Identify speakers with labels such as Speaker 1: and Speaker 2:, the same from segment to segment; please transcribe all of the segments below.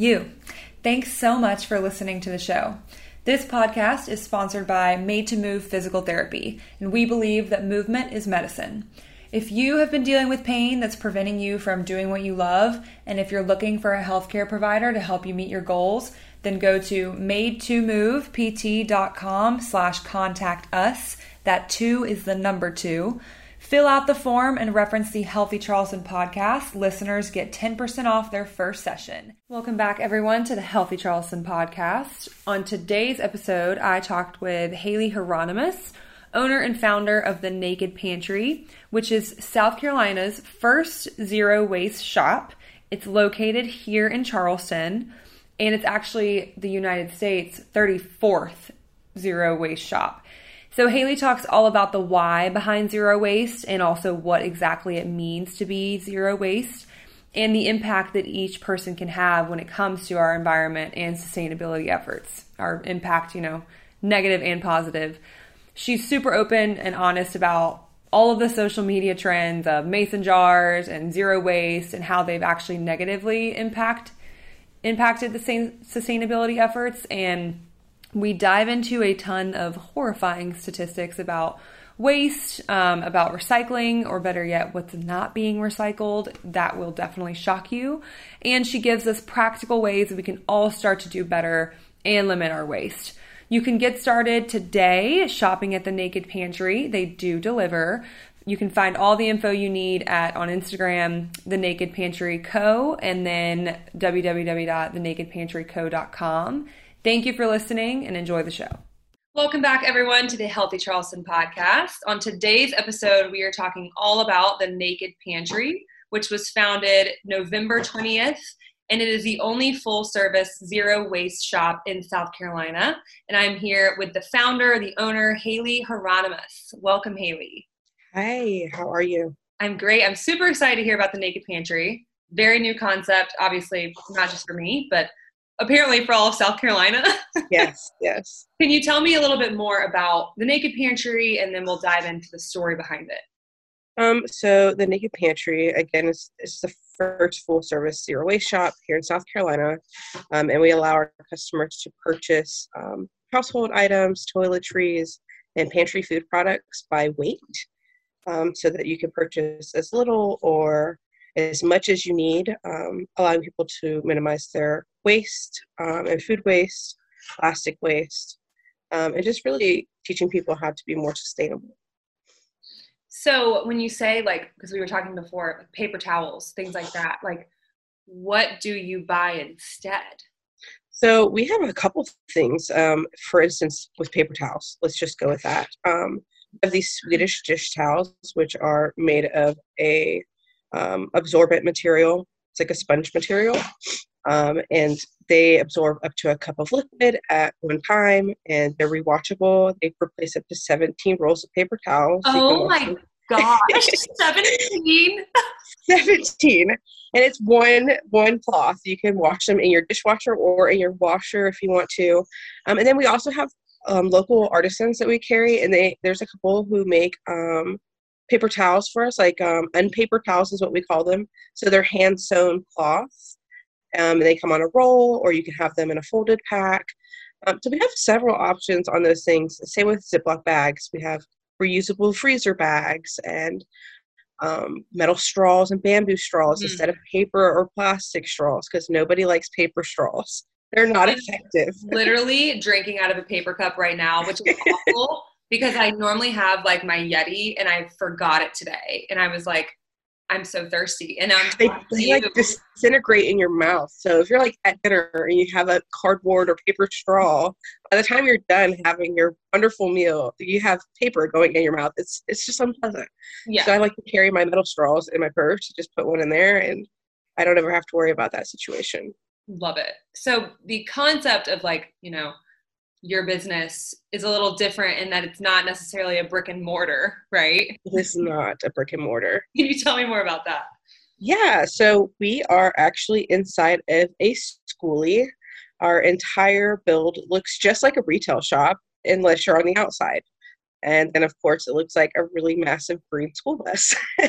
Speaker 1: You. Thanks so much for listening to the show. This podcast is sponsored by Made to Move Physical Therapy, and we believe that movement is medicine. If you have been dealing with pain that's preventing you from doing what you love, and if you're looking for a healthcare provider to help you meet your goals, then go to made2movept.com slash contact us. That two is the number two. Fill out the form and reference the Healthy Charleston podcast. Listeners get 10% off their first session. Welcome back, everyone, to the Healthy Charleston podcast. On today's episode, I talked with Hailee Hieronymus, owner and founder of the Naked Pantry, which is South Carolina's first zero waste shop. It's located here in Charleston, and it's actually the United States' 34th zero waste shop. So, Hailee talks all about the why behind zero waste and also what exactly it means to be zero waste and the impact that each person can have when it comes to our environment and sustainability efforts, our impact, you know, negative and positive. She's super open and honest about all of the social media trends of mason jars and zero waste and how they've actually negatively impact impacted the same sustainability efforts and we dive into a ton of horrifying statistics about waste, um, about recycling, or better yet, what's not being recycled. That will definitely shock you. And she gives us practical ways we can all start to do better and limit our waste. You can get started today shopping at the Naked Pantry. They do deliver. You can find all the info you need at on Instagram, the Naked Pantry Co, and then www.thenakedpantryco.com. Thank you for listening and enjoy the show. Welcome back, everyone, to the Healthy Charleston podcast. On today's episode, we are talking all about the Naked Pantry, which was founded November 20th, and it is the only full service zero waste shop in South Carolina. And I'm here with the founder, the owner, Hailee Hieronymus. Welcome, Hailee.
Speaker 2: Hi, how are you?
Speaker 1: I'm great. I'm super excited to hear about the Naked Pantry. Very new concept, obviously, not just for me, but apparently for all of South Carolina.
Speaker 2: yes, yes.
Speaker 1: Can you tell me a little bit more about the Naked Pantry and then we'll dive into the story behind it?
Speaker 2: Um, so the Naked Pantry again is, is the first full service zero waste shop here in South Carolina, um, and we allow our customers to purchase um, household items, toiletries, and pantry food products by weight, um, so that you can purchase as little or as much as you need, um, allowing people to minimize their waste um, and food waste, plastic waste, um, and just really teaching people how to be more sustainable.
Speaker 1: So when you say like, because we were talking before, paper towels, things like that, like, what do you buy instead?
Speaker 2: So we have a couple things. Um, for instance, with paper towels, let's just go with that. Um, we have these Swedish dish towels, which are made of a um, absorbent material. It's like a sponge material. Um, and they absorb up to a cup of liquid at one time, and they're rewatchable. They replace up to 17 rolls of paper towels.
Speaker 1: Oh my gosh, 17?
Speaker 2: 17. And it's one one cloth. You can wash them in your dishwasher or in your washer if you want to. Um, and then we also have um, local artisans that we carry, and they there's a couple who make um, paper towels for us, like um, unpaper towels is what we call them. So they're hand sewn cloths. Um, and they come on a roll, or you can have them in a folded pack. Um, so we have several options on those things. Same with Ziploc bags. We have reusable freezer bags and um, metal straws and bamboo straws mm. instead of paper or plastic straws because nobody likes paper straws. They're not effective.
Speaker 1: literally drinking out of a paper cup right now, which is awful because I normally have like my Yeti and I forgot it today. And I was like, I'm so thirsty. And I'm
Speaker 2: they, they like disintegrate in your mouth. So if you're like at dinner and you have a cardboard or paper straw, by the time you're done having your wonderful meal, you have paper going in your mouth. It's it's just unpleasant. Yeah. So I like to carry my metal straws in my purse, just put one in there and I don't ever have to worry about that situation.
Speaker 1: Love it. So the concept of like, you know, your business is a little different in that it's not necessarily a brick and mortar, right?
Speaker 2: It is not a brick and mortar.
Speaker 1: Can you tell me more about that?
Speaker 2: Yeah, so we are actually inside of a skoolie. Our entire build looks just like a retail shop unless you're on the outside. And then, of course, it looks like a really massive green school bus.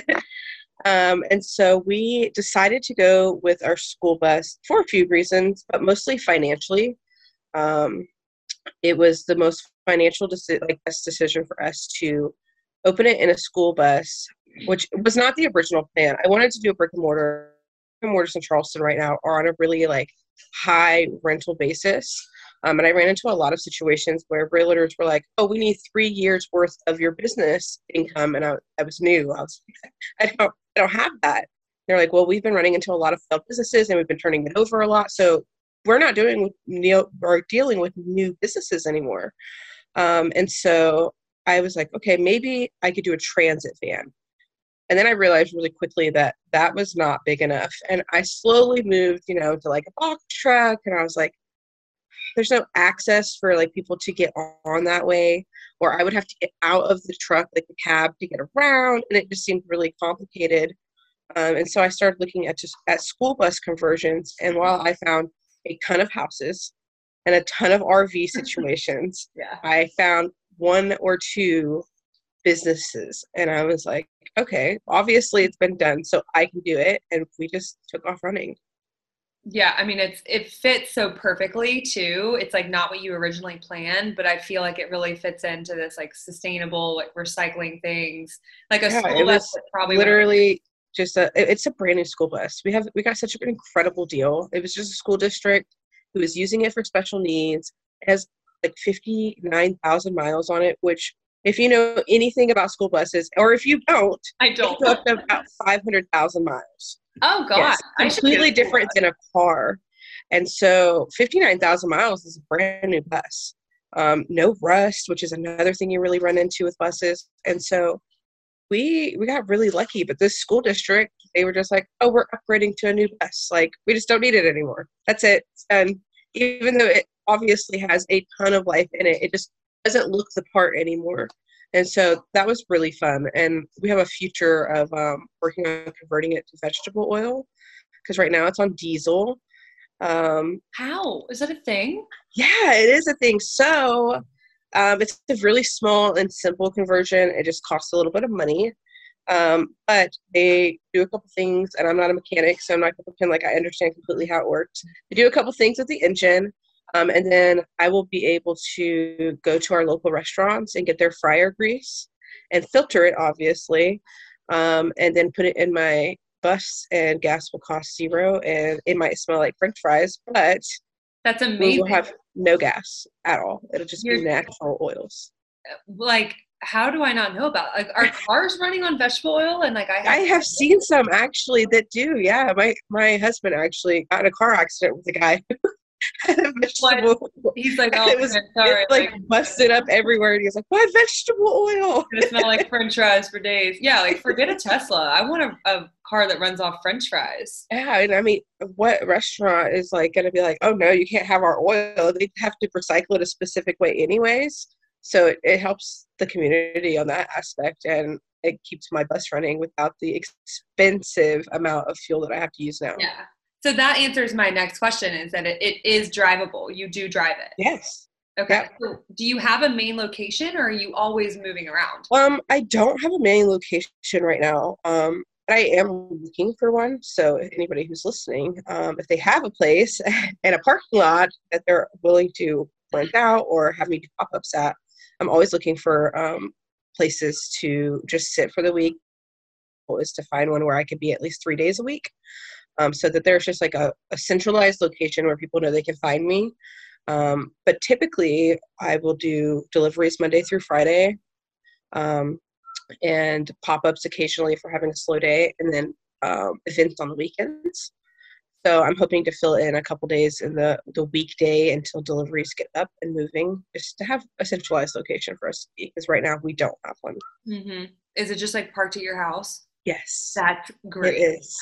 Speaker 2: um, and so we decided to go with our school bus for a few reasons, but mostly financially. Um, it was the most financial deci- like best decision for us to open it in a school bus, which was not the original plan. I wanted to do a brick and mortar. Brick and mortars in Charleston right now are on a really like high rental basis. Um, and I ran into a lot of situations where realtors were like, "Oh, we need three years worth of your business income," and I, I was new. I was, I don't, I don't have that. They're like, "Well, we've been running into a lot of failed businesses, and we've been turning it over a lot. So we're not doing or dealing with new businesses anymore. Um, and so I was like, okay, maybe I could do a transit van. And then I realized really quickly that that was not big enough. And I slowly moved, you know, to like a box truck. And I was like, there's no access for like people to get on that way. Or I would have to get out of the truck, like the cab, to get around. And it just seemed really complicated. Um, and so I started looking at just at school bus conversions. And while I found a ton of houses and a ton of RV situations.
Speaker 1: yeah.
Speaker 2: I found one or two businesses and I was like, okay, obviously it's been done, so I can do it. And we just took off running.
Speaker 1: Yeah, I mean it's it fits so perfectly too. It's like not what you originally planned, but I feel like it really fits into this like sustainable like recycling things. Like a yeah, school probably
Speaker 2: literally just a it's a brand new school bus. We have we got such an incredible deal. It was just a school district who was using it for special needs. It has like 59,000 miles on it, which if you know anything about school buses, or if you don't,
Speaker 1: I don't.
Speaker 2: Go up to about 500,000 miles.
Speaker 1: Oh God,
Speaker 2: yes, completely different than a car. And so 59,000 miles is a brand new bus. Um, no rust, which is another thing you really run into with buses. And so we we got really lucky but this school district they were just like oh we're upgrading to a new bus. Like we just don't need it anymore. That's it. And even though it obviously has a ton of life in it it just doesn't look the part anymore. And so that was really fun. And we have a future of um, working on converting it to vegetable oil because right now it's on diesel.
Speaker 1: Um, how? Is that a thing?
Speaker 2: Yeah it is a thing. So um, it's a really small and simple conversion. It just costs a little bit of money. Um, but they do a couple things, and I'm not a mechanic, so I'm not going to pretend like I understand completely how it works. They do a couple things with the engine, um, and then I will be able to go to our local restaurants and get their fryer grease and filter it, obviously, um, and then put it in my bus, and gas will cost zero, and it might smell like French fries, but
Speaker 1: that's amazing.
Speaker 2: We'll have no gas at all. It'll just You're, be natural oils.
Speaker 1: Like, how do I not know about? Like, are cars running on vegetable oil? And like, I
Speaker 2: have, I have seen some actually that do. Yeah, my my husband actually got in a car accident with a guy.
Speaker 1: vegetable. He's like, oh, it was sorry.
Speaker 2: like, like busted up everywhere. And he's like, why vegetable oil?
Speaker 1: it smell like French fries for days. Yeah, like forget a Tesla. I want a, a car that runs off French fries.
Speaker 2: Yeah, and I mean, what restaurant is like going to be like, oh no, you can't have our oil? They have to recycle it a specific way, anyways. So it, it helps the community on that aspect, and it keeps my bus running without the expensive amount of fuel that I have to use now.
Speaker 1: Yeah. So that answers my next question: is that it, it is drivable? You do drive it?
Speaker 2: Yes.
Speaker 1: Okay. Yeah. So do you have a main location, or are you always moving around?
Speaker 2: Um, I don't have a main location right now. Um, I am looking for one. So anybody who's listening, um, if they have a place and a parking lot that they're willing to rent out or have me do pop-ups at, I'm always looking for um, places to just sit for the week. Is to find one where I could be at least three days a week. Um, so that there's just like a, a centralized location where people know they can find me. Um, but typically, I will do deliveries Monday through Friday, um, and pop ups occasionally for having a slow day, and then um, events on the weekends. So I'm hoping to fill in a couple days in the the weekday until deliveries get up and moving, just to have a centralized location for us because right now we don't have one.
Speaker 1: Mm-hmm. Is it just like parked at your house?
Speaker 2: Yes,
Speaker 1: That's great.
Speaker 2: it is.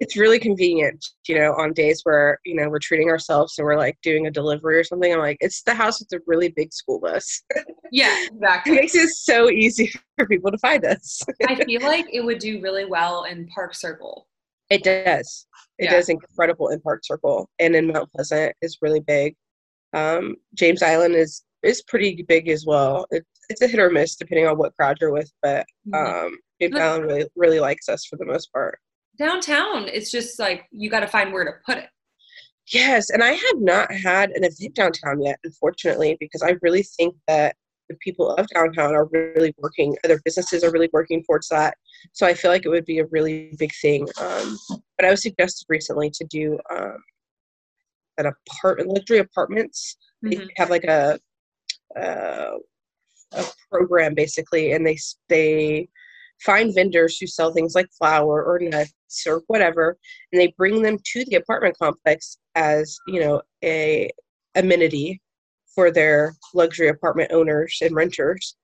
Speaker 2: It's really convenient, you know, on days where you know we're treating ourselves and we're like doing a delivery or something. I'm like, it's the house with a really big school bus.
Speaker 1: Yeah,
Speaker 2: it
Speaker 1: exactly.
Speaker 2: makes it so easy for people to find us.
Speaker 1: I feel like it would do really well in Park Circle.
Speaker 2: It does. It
Speaker 1: Yeah.
Speaker 2: does incredible in Park Circle and in Mount Pleasant is really big. Um, James Island is is pretty big as well. It, it's a hit or miss depending on what crowd you're with, but
Speaker 1: Mhm.
Speaker 2: um, James Island really really likes us for the most part.
Speaker 1: Downtown, it's just like you got to find where to put it.
Speaker 2: Yes, and I have not had an event downtown yet, unfortunately, because I really think that the people of downtown are really working. Other businesses are really working towards that. So I feel like it would be a really big thing. Um, but I was suggested recently to do um, an apartment, luxury apartments. They
Speaker 1: Mhm.
Speaker 2: have like a uh, a program basically, and they they find vendors who sell things like flour or nuts or whatever, and they bring them to the apartment complex as you know a amenity for their luxury apartment owners and renters.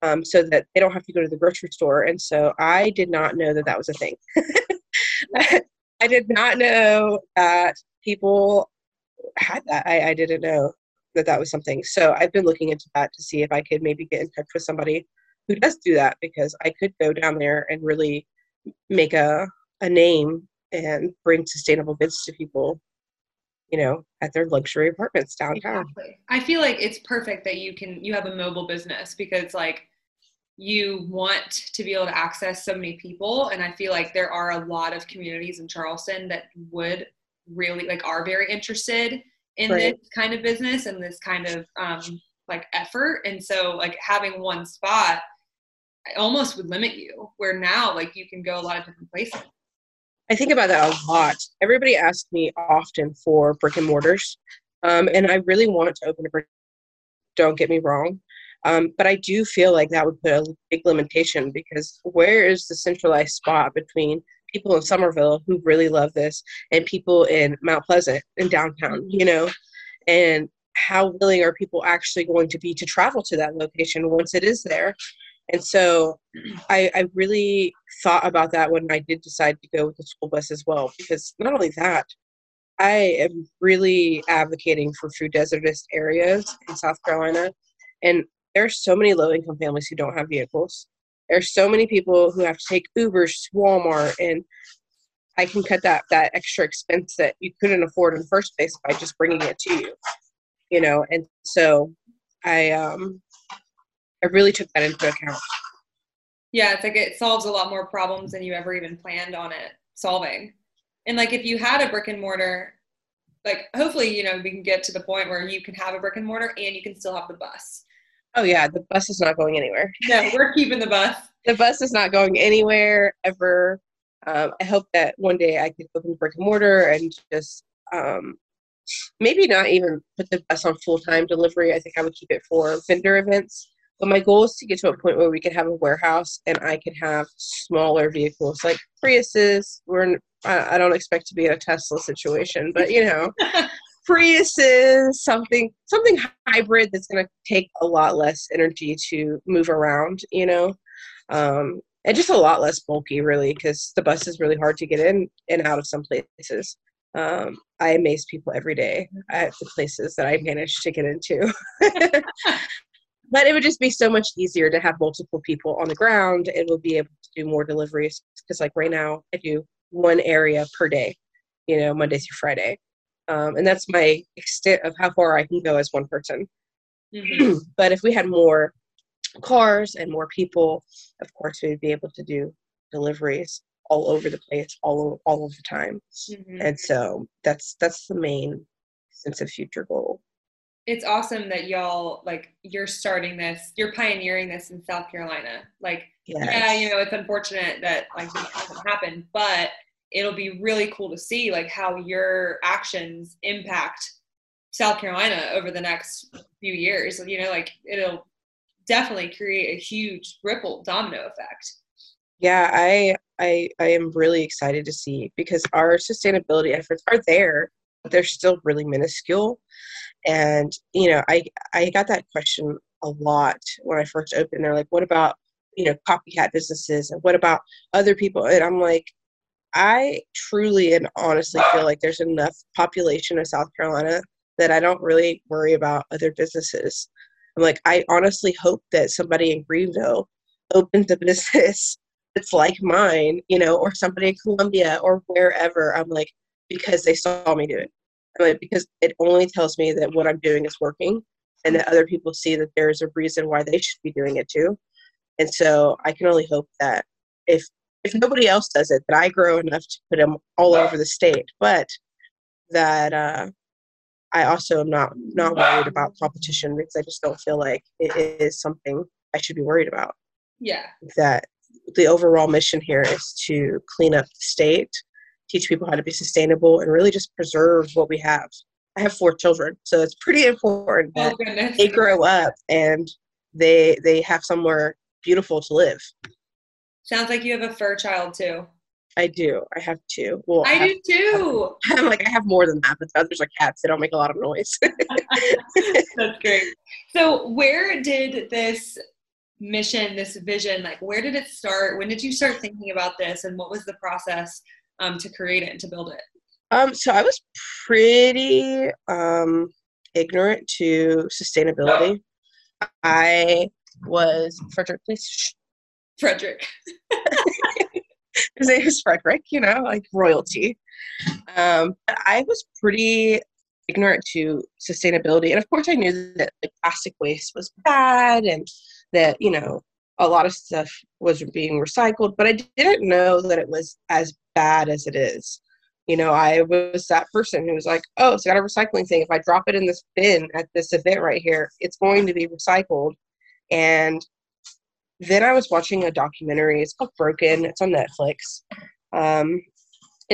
Speaker 2: Um, so that they don't have to go to the grocery store. And so I did not know that that was a thing. I did not know that people had that. I, I didn't know that that was something. So I've been looking into that to see if I could maybe get in touch with somebody who does do that because I could go down there and really make a a name and bring sustainable goods to people, you know, at their luxury apartments downtown.
Speaker 1: Exactly. I feel like it's perfect that you can you have a mobile business because like you want to be able to access so many people and I feel like there are a lot of communities in Charleston that would really like are very interested in
Speaker 2: Right.
Speaker 1: this kind of business and this kind of um like effort and so like having one spot almost would limit you where now like you can go a lot of different places.
Speaker 2: I think about that a lot. Everybody asks me often for brick and mortars, um, and I really want to open a brick. Don't get me wrong, um, but I do feel like that would put a big limitation because where is the centralized spot between people in Somerville who really love this and people in Mount Pleasant and downtown? You know, and how willing are people actually going to be to travel to that location once it is there? And so I, I really thought about that when I did decide to go with the school bus as well, because not only that, I am really advocating for food desertous areas in South Carolina. And there's so many low income families who don't have vehicles. There's so many people who have to take Ubers to Walmart and I can cut that that extra expense that you couldn't afford in the first place by just bringing it to you. You know, and so I um I really took that into account.
Speaker 1: Yeah, it's like it solves a lot more problems than you ever even planned on it solving. And like if you had a brick and mortar, like hopefully, you know, we can get to the point where you can have a brick and mortar and you can still have the bus.
Speaker 2: Oh yeah, the bus is not going anywhere.
Speaker 1: No, we're keeping the bus.
Speaker 2: The bus is not going anywhere ever. Um, I hope that one day I could open brick and mortar and just um, maybe not even put the bus on full time delivery. I think I would keep it for vendor events. But my goal is to get to a point where we could have a warehouse and I could have smaller vehicles like Priuses. We're I I don't expect to be in a Tesla situation, but you know, Priuses, something something hybrid that's going to take a lot less energy to move around. You know, um, and just a lot less bulky, really, because the bus is really hard to get in and out of some places. Um, I amaze people every day at the places that I manage to get into. but it would just be so much easier to have multiple people on the ground and we'll be able to do more deliveries because like right now i do one area per day you know monday through friday um, and that's my extent of how far i can go as one person
Speaker 1: Mhm.
Speaker 2: but if we had more cars and more people of course we'd be able to do deliveries all over the place all all of the time
Speaker 1: Mhm.
Speaker 2: and so that's that's the main sense of future goal
Speaker 1: It's awesome that y'all like you're starting this, you're pioneering this in South Carolina. Like, yeah, you know, it's unfortunate that like this hasn't happened, but it'll be really cool to see like how your actions impact South Carolina over the next few years. You know, like it'll definitely create a huge ripple domino effect.
Speaker 2: Yeah, I I I am really excited to see because our sustainability efforts are there, but they're still really minuscule. And you know, I I got that question a lot when I first opened. They're like, "What about you know copycat businesses and what about other people?" And I'm like, I truly and honestly feel like there's enough population of South Carolina that I don't really worry about other businesses. I'm like, I honestly hope that somebody in Greenville opens a business that's like mine, you know, or somebody in Columbia or wherever. I'm like, because they saw me do it. Because it only tells me that what I'm doing is working and that other people see that there's a reason why they should be doing it too. And so I can only hope that if if nobody else does it, that I grow enough to put them all over the state. But that uh, I also am not not worried about competition because I just don't feel like it is something I should be worried about.
Speaker 1: Yeah.
Speaker 2: That the overall mission here is to clean up the state, teach people how to be sustainable, and really just preserve what we have. I have four children, so it's pretty important oh, that oh, they grow up and they they have somewhere beautiful to live.
Speaker 1: Sounds like you have a fur child too.
Speaker 2: I do. I have two. Well,
Speaker 1: I, I have, do too.
Speaker 2: I'm like I have more than that, but the others are cats. They don't make a lot of noise.
Speaker 1: That's great. So, where did this mission, this vision, like where did it start? When did you start thinking about this, and what was the process um, to create it and to build it?
Speaker 2: Um, so I was pretty um, ignorant to sustainability. I was Frederick, please.
Speaker 1: Frederick.
Speaker 2: his name is Frederick, you know, like royalty. Um, I was pretty ignorant to sustainability. And of course, I knew that like, plastic waste was bad and that, you know, a lot of stuff was being recycled, but I didn't know that it was as bad as it is. You know, I was that person who was like, oh, it's got a recycling thing. If I drop it in this bin at this event right here, it's going to be recycled. And then I was watching a documentary. It's called Broken. It's on Netflix. Um,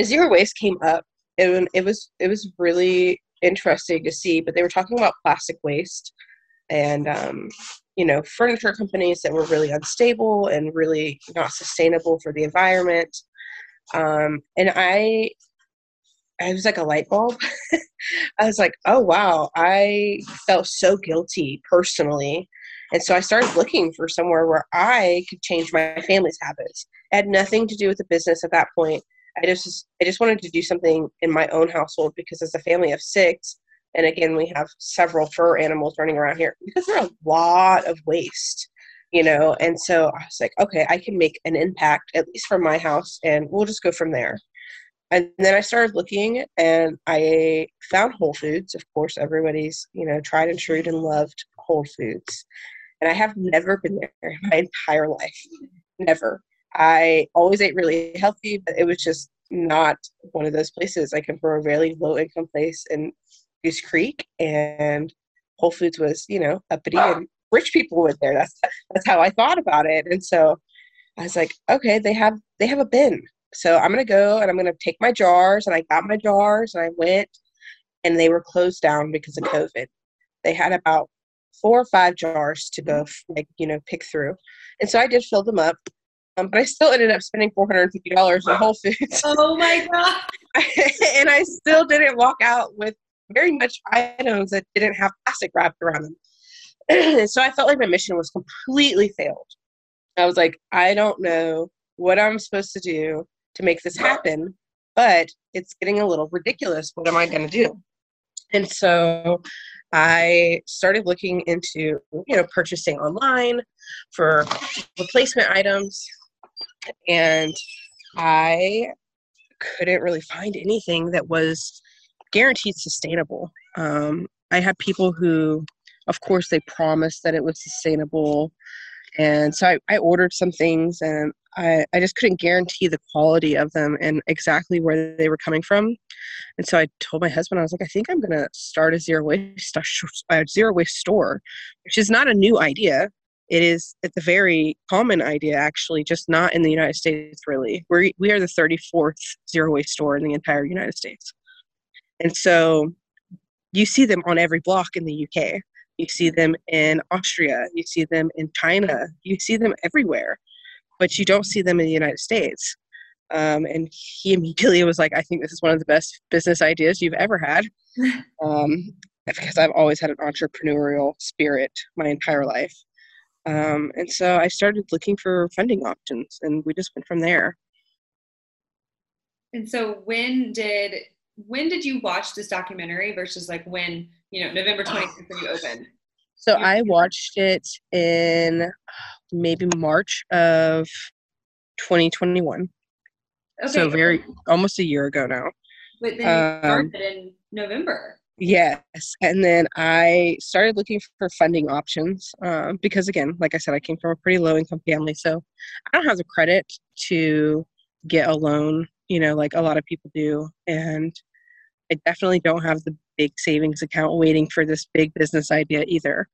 Speaker 2: Zero Waste came up. It, it was it was really interesting to see. But they were talking about plastic waste and um, you know furniture companies that were really unstable and really not sustainable for the environment. Um, and I I was like a light bulb. I was like, oh wow, I felt so guilty personally and so I started looking for somewhere where I could change my family's habits. It had nothing to do with the business at that point. I just I just wanted to do something in my own household because as a family of six, and again we have several fur animals running around here because there's a lot of waste, you know. And so I was like, okay, I can make an impact at least from my house, and we'll just go from there. And then I started looking, and I found Whole Foods. Of course, everybody's you know tried and true and loved Whole Foods and I have never been there in my entire life. Never. I always ate really healthy, but it was just not one of those places. I come from a really low income place in Goose Creek, and Whole Foods was, you know, uppity and rich people went there. That's that's how I thought about it. And so I was like, okay, they have they have a bin. So I'm gonna go and I'm gonna take my jars. And I got my jars and I went and they were closed down because of COVID. They had about four or five jars to go like you know pick through and so i did fill them up um, but i still ended up spending $450 on whole foods
Speaker 1: oh my god
Speaker 2: and i still didn't walk out with very much items that didn't have plastic wrapped around them. So i felt like my mission was completely failed. I was like i don't know what i'm supposed to do to make this happen but it's getting a little ridiculous. What am i going to do? And so I started looking into, you know, purchasing online for replacement items. And I couldn't really find anything that was guaranteed sustainable. Um, I had people who, of course, they promised that it was sustainable. And so I, I ordered some things and I, I just couldn't guarantee the quality of them and exactly where they were coming from. And so I told my husband, I was like, I think I'm going to start a zero waste, a zero waste store, which is not a new idea. it is it's a very common idea actually just not in the united states really we we are the 34th zero waste store in the entire united states and so you see them on every block in the uk you see them in austria. You see them in china. You see them everywhere but you don't see them in the united states. Um, and he immediately was like i think this is one of the best business ideas you've ever had. Um, because i've always had an entrepreneurial spirit my entire life. Um, and so I started looking for funding options, and we just went from there.
Speaker 1: And so, when did when did you watch this documentary versus like when you know November twenty fifth when you opened?
Speaker 2: So I watched it in maybe March of 2021. Okay. So very almost a year ago now.
Speaker 1: But then you started um, in November.
Speaker 2: Yes. And then I started looking for funding options uh, because, again, like I said, I came from a pretty low income family. So I don't have the credit to get a loan, you know, like a lot of people do. And I definitely don't have the big savings account waiting for this big business idea either.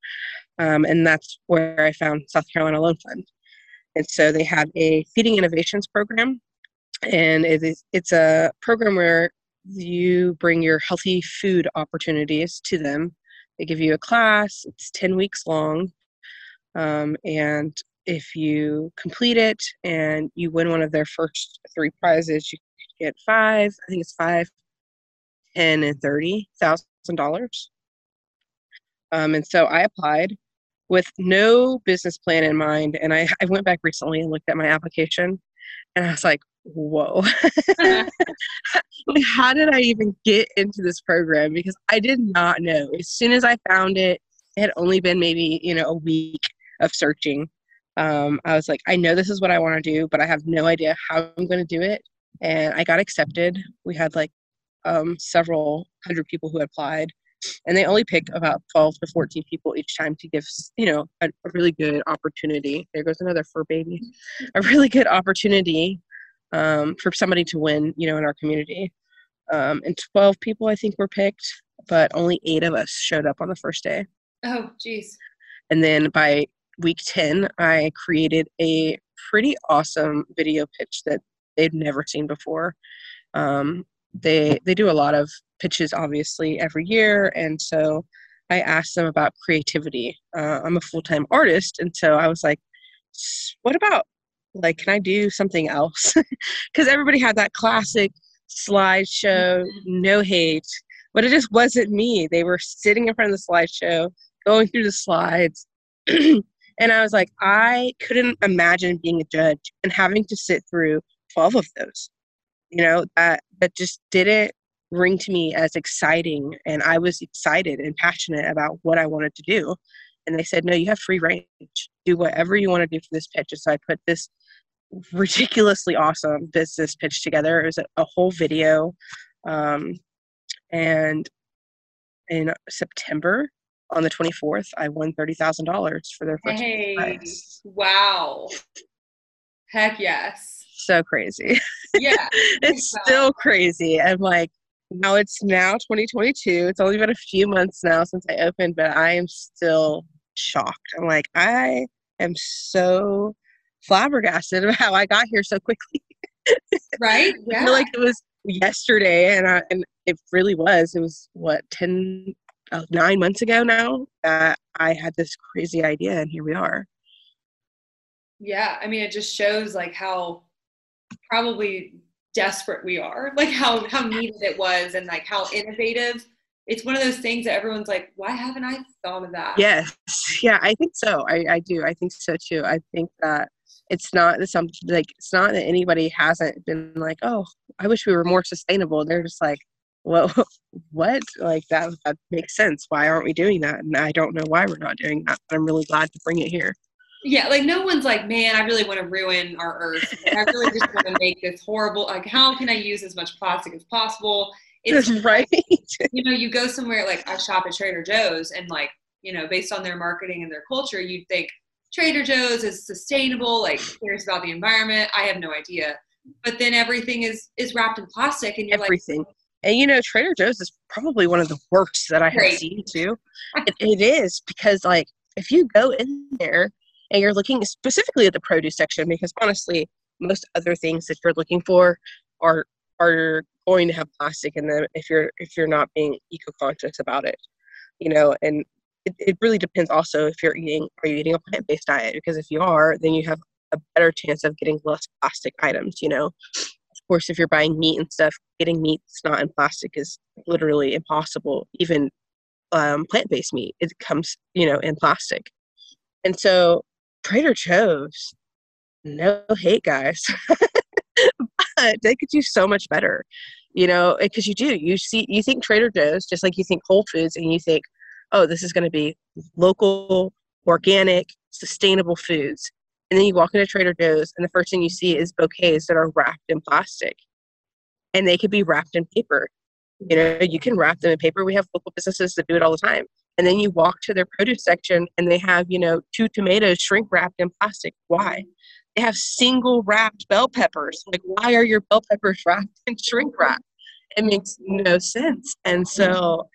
Speaker 2: Um, and that's where I found South Carolina Loan Fund. And so they have a feeding innovations program. And it is, it's a program where you bring your healthy food opportunities to them. They give you a class, it's 10 weeks long. Um, and if you complete it and you win one of their first three prizes, you get five, I think it's five, ten, and thirty thousand dollars. Um, and so I applied with no business plan in mind. And I, I went back recently and looked at my application and I was like, whoa like how did i even get into this program because i did not know as soon as i found it it had only been maybe you know a week of searching um, i was like i know this is what i want to do but i have no idea how i'm going to do it and i got accepted we had like um, several hundred people who applied and they only pick about 12 to 14 people each time to give you know a, a really good opportunity there goes another fur baby a really good opportunity um, for somebody to win, you know, in our community. Um, and 12 people, I think, were picked, but only eight of us showed up on the first day.
Speaker 1: Oh, geez.
Speaker 2: And then by week 10, I created a pretty awesome video pitch that they'd never seen before. Um, they they do a lot of pitches, obviously, every year, and so I asked them about creativity. Uh, I'm a full time artist, and so I was like, "What about like can i do something else because everybody had that classic slideshow no hate but it just wasn't me they were sitting in front of the slideshow going through the slides and i was like i couldn't imagine being a judge and having to sit through 12 of those you know that that just didn't ring to me as exciting and i was excited and passionate about what i wanted to do and they said no you have free range do whatever you want to do for this pitch and so i put this ridiculously awesome business pitch together. It was a, a whole video. Um, and in September, on the 24th, I won $30,000 for their first hey, prize.
Speaker 1: Wow. Heck yes.
Speaker 2: So crazy.
Speaker 1: Yeah.
Speaker 2: it's still crazy. I'm like, now it's now 2022. It's only been a few months now since I opened, but I am still shocked. I'm like, I am so flabbergasted about how I got here so quickly.
Speaker 1: right?
Speaker 2: Yeah. I feel like it was yesterday, and I, and it really was. It was what ten, uh, nine months ago now that I had this crazy idea, and here we are.
Speaker 1: Yeah, I mean, it just shows like how probably desperate we are, like how how needed it was, and like how innovative. It's one of those things that everyone's like, why haven't I thought of that?
Speaker 2: Yes, yeah, I think so. I, I do. I think so too. I think that it's not something like it's not that anybody hasn't been like oh i wish we were more sustainable they're just like well what? Like that that makes sense. Why aren't we doing that? And i don't know why we're not doing that but i'm really glad to bring it here.
Speaker 1: Yeah like no one's like man i really want to ruin our earth. I really just want to make this horrible like how can i use as much plastic as possible?
Speaker 2: It's right.
Speaker 1: You know you go somewhere like i shop at trader joe's and like you know based on their marketing and their culture you'd think Trader Joe's is sustainable, like cares about the environment. I have no idea. But then everything is is wrapped in plastic and you're like
Speaker 2: everything. Like, and you know, Trader Joe's is probably one of the worst that I have seen too. It, it is because like if you go in there and you're looking specifically at the produce section because honestly, most other things that you're looking for are are going to have plastic in them if you're if you're not being eco-conscious about it you know? And it, it really depends also if you're eating are you eating a plant-based diet? Because if you are then you have a better chance of getting less plastic items you know course if you're buying meat and stuff getting meat that's not in plastic is literally impossible. Even um, plant-based meat it comes you know in plastic. And so trader joe's no hate guys but they could do so much better you know because you do you see you think trader joe's just like you think whole foods and you think oh this is going to be local organic sustainable foods and then you walk into trader joe's and the first thing you see is bouquets that are wrapped in plastic and they could be wrapped in paper you know you can wrap them in paper we have local businesses that do it all the time and then you walk to their produce section and they have you know two tomatoes shrink wrapped in plastic why they have single wrapped bell peppers. Like, why are your bell peppers wrapped in shrink wrap? It makes no sense. And so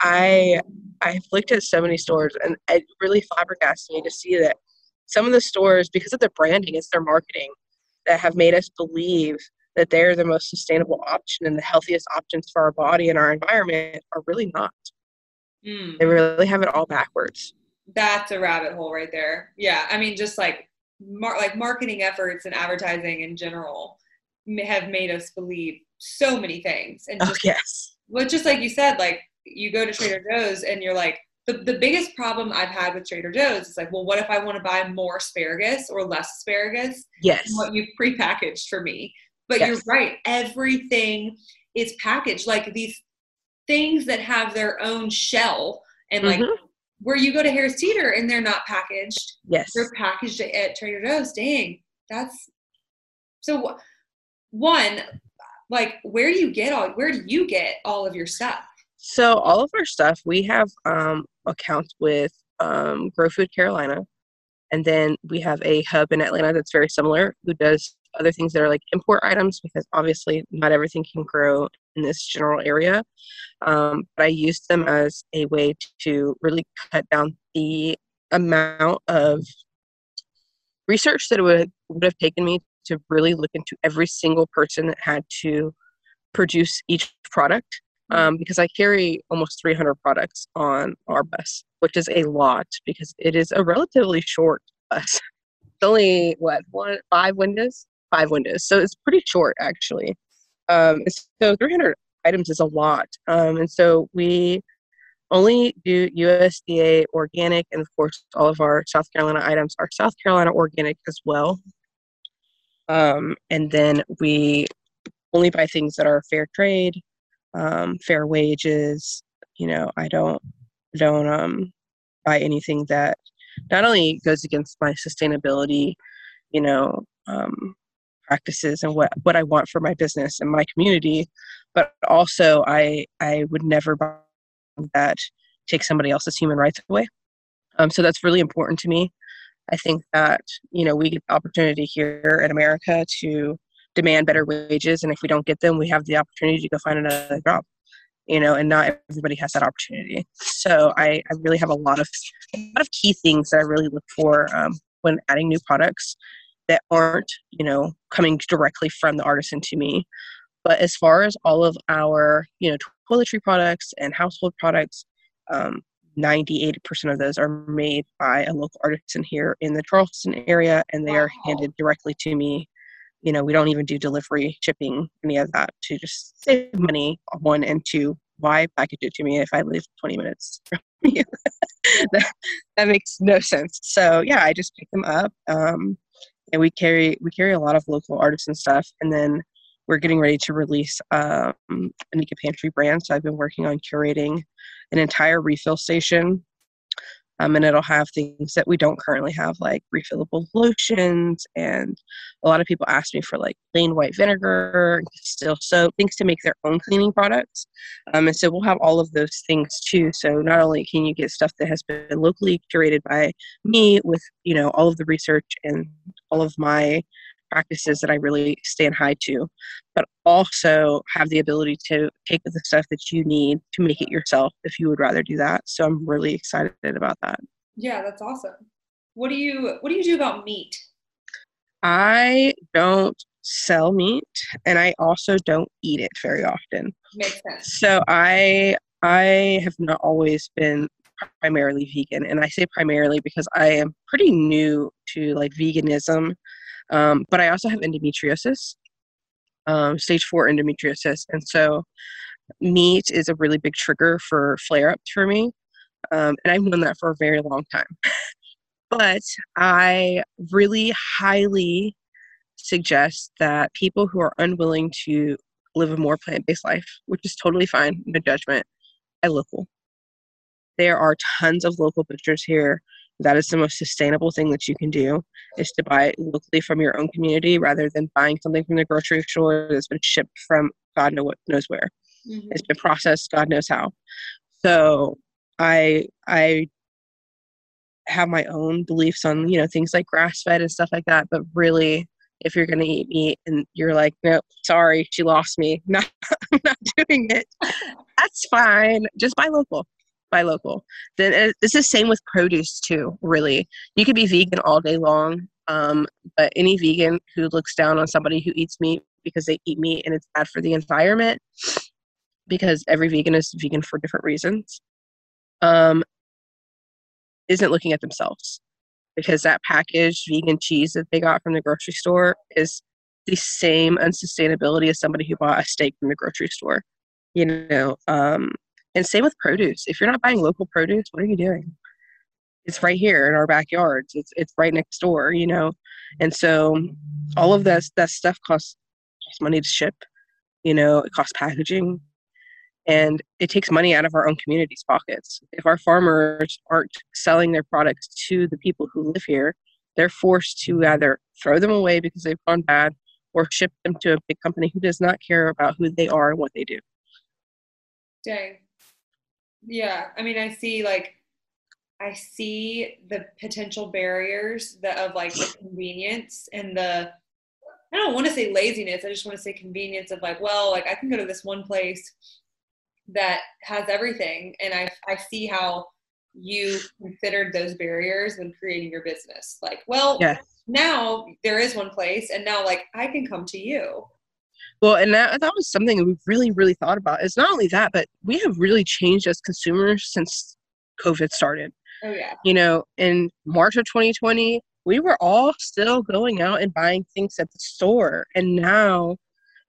Speaker 2: I I've looked at so many stores and it really flabbergasted me to see that some of the stores, because of their branding, it's their marketing that have made us believe that they're the most sustainable option and the healthiest options for our body and our environment are really not. Mm. They really have it all backwards.
Speaker 1: That's a rabbit hole right there. Yeah. I mean, just like mar- like marketing efforts and advertising in general have made us believe so many things.
Speaker 2: And oh, just, oh, yes.
Speaker 1: Well, just like you said, like you go to Trader Joe's and you're like, the, the biggest problem I've had with Trader Joe's is like, well, what if I want to buy more asparagus or less asparagus?
Speaker 2: Yes.
Speaker 1: What you've prepackaged for me. But yes. you're right. Everything is packaged. Like these things that have their own shell and like mm-hmm where you go to Harris Teeter and they're not packaged.
Speaker 2: Yes.
Speaker 1: They're packaged at Trader Joe's. Dang. That's so one, like where do you get all where do you get all of your stuff?
Speaker 2: So all of our stuff, we have um accounts with um Grow Food Carolina. And then we have a hub in Atlanta that's very similar who does other things that are like import items because obviously not everything can grow in this general area. Um, but I used them as a way to really cut down the amount of research that it would, would have taken me to really look into every single person that had to produce each product. Um, because I carry almost 300 products on our bus, which is a lot because it is a relatively short bus. It's only what one five windows, five windows, so it's pretty short actually. Um, so 300 items is a lot. Um, and so we only do USDA organic, and of course, all of our South Carolina items are South Carolina organic as well. Um, and then we only buy things that are fair trade, um, fair wages. You know, I don't don't um, buy anything that not only goes against my sustainability, you know, um, practices and what what I want for my business and my community, but also I I would never buy that take somebody else's human rights away. Um, so that's really important to me. I think that you know we get the opportunity here in America to demand better wages, and if we don't get them, we have the opportunity to go find another job. You know, and not everybody has that opportunity. So I, I really have a lot of a lot of key things that I really look for um, when adding new products that aren't, you know, coming directly from the artisan to me. But as far as all of our, you know, toiletry products and household products, um, 90 80% of those are made by a local artisan here in the Charleston area and they are handed directly to me. You know, we don't even do delivery, shipping, any of that to just save money, one, and two, why package it to me if I live 20 minutes from you? that, that makes no sense. So, yeah, I just pick them up. Um, and we carry we carry a lot of local artists and stuff and then we're getting ready to release um, a Naked Pantry brand. So I've been working on curating an entire refill station um, and it'll have things that we don't currently have, like refillable lotions. And a lot of people ask me for like plain white vinegar, still soap, things to make their own cleaning products. Um, and so we'll have all of those things too. So not only can you get stuff that has been locally curated by me with, you know, all of the research and all of my practices that I really stand high to, but also have the ability to take the stuff that you need to make it yourself if you would rather do that. So I'm really excited about that.
Speaker 1: Yeah, that's awesome. what do you what do you do about meat?
Speaker 2: I don't sell meat and I also don't eat it very often.
Speaker 1: Makes sense.
Speaker 2: So I I have not always been primarily vegan and I say primarily because I am pretty new to like veganism. Um, but I also have endometriosis, um, stage four endometriosis. And so meat is a really big trigger for flare ups for me. Um, and I've known that for a very long time. but I really highly suggest that people who are unwilling to live a more plant based life, which is totally fine, no judgment, buy local. There are tons of local butchers here. That is the most sustainable thing that you can do is to buy it locally from your own community rather than buying something from the grocery store that's been shipped from God knows where. Mm-hmm. It's been processed God knows how. So I I have my own beliefs on you know things like grass fed and stuff like that but really if you're going to eat meat and you're like nope sorry she lost me not, i'm not doing it that's fine just buy local buy local. Then it's the same with produce too really. You could be vegan all day long um, but any vegan who looks down on somebody who eats meat because they eat meat and it's bad for the environment because every vegan is vegan for different reasons um, isn't looking at themselves. Because that packaged vegan cheese that they got from the grocery store is the same unsustainability as somebody who bought a steak from the grocery store you know um, and same with produce if you're not buying local produce what are you doing it's right here in our backyards it's it's right next door you know and so all of that that stuff costs, costs money to ship you know it costs packaging and it takes money out of our own community's pockets. If our farmers aren't selling their products to the people who live here, they're forced to either throw them away because they've gone bad or ship them to a big company who does not care about who they are and what they do.
Speaker 1: Dang. Yeah. I mean, I see like, I see the potential barriers that of like the convenience and the, I don't want to say laziness. I just want to say convenience of like, well, like I can go to this one place that has everything and i i see how you considered those barriers when creating your business like well yeah. now there is one place and now like i can come to you
Speaker 2: well and that, that was something we've really really thought about it's not only that but we have really changed as consumers since covid started
Speaker 1: oh yeah
Speaker 2: you know in march of 2020 we were all still going out and buying things at the store and now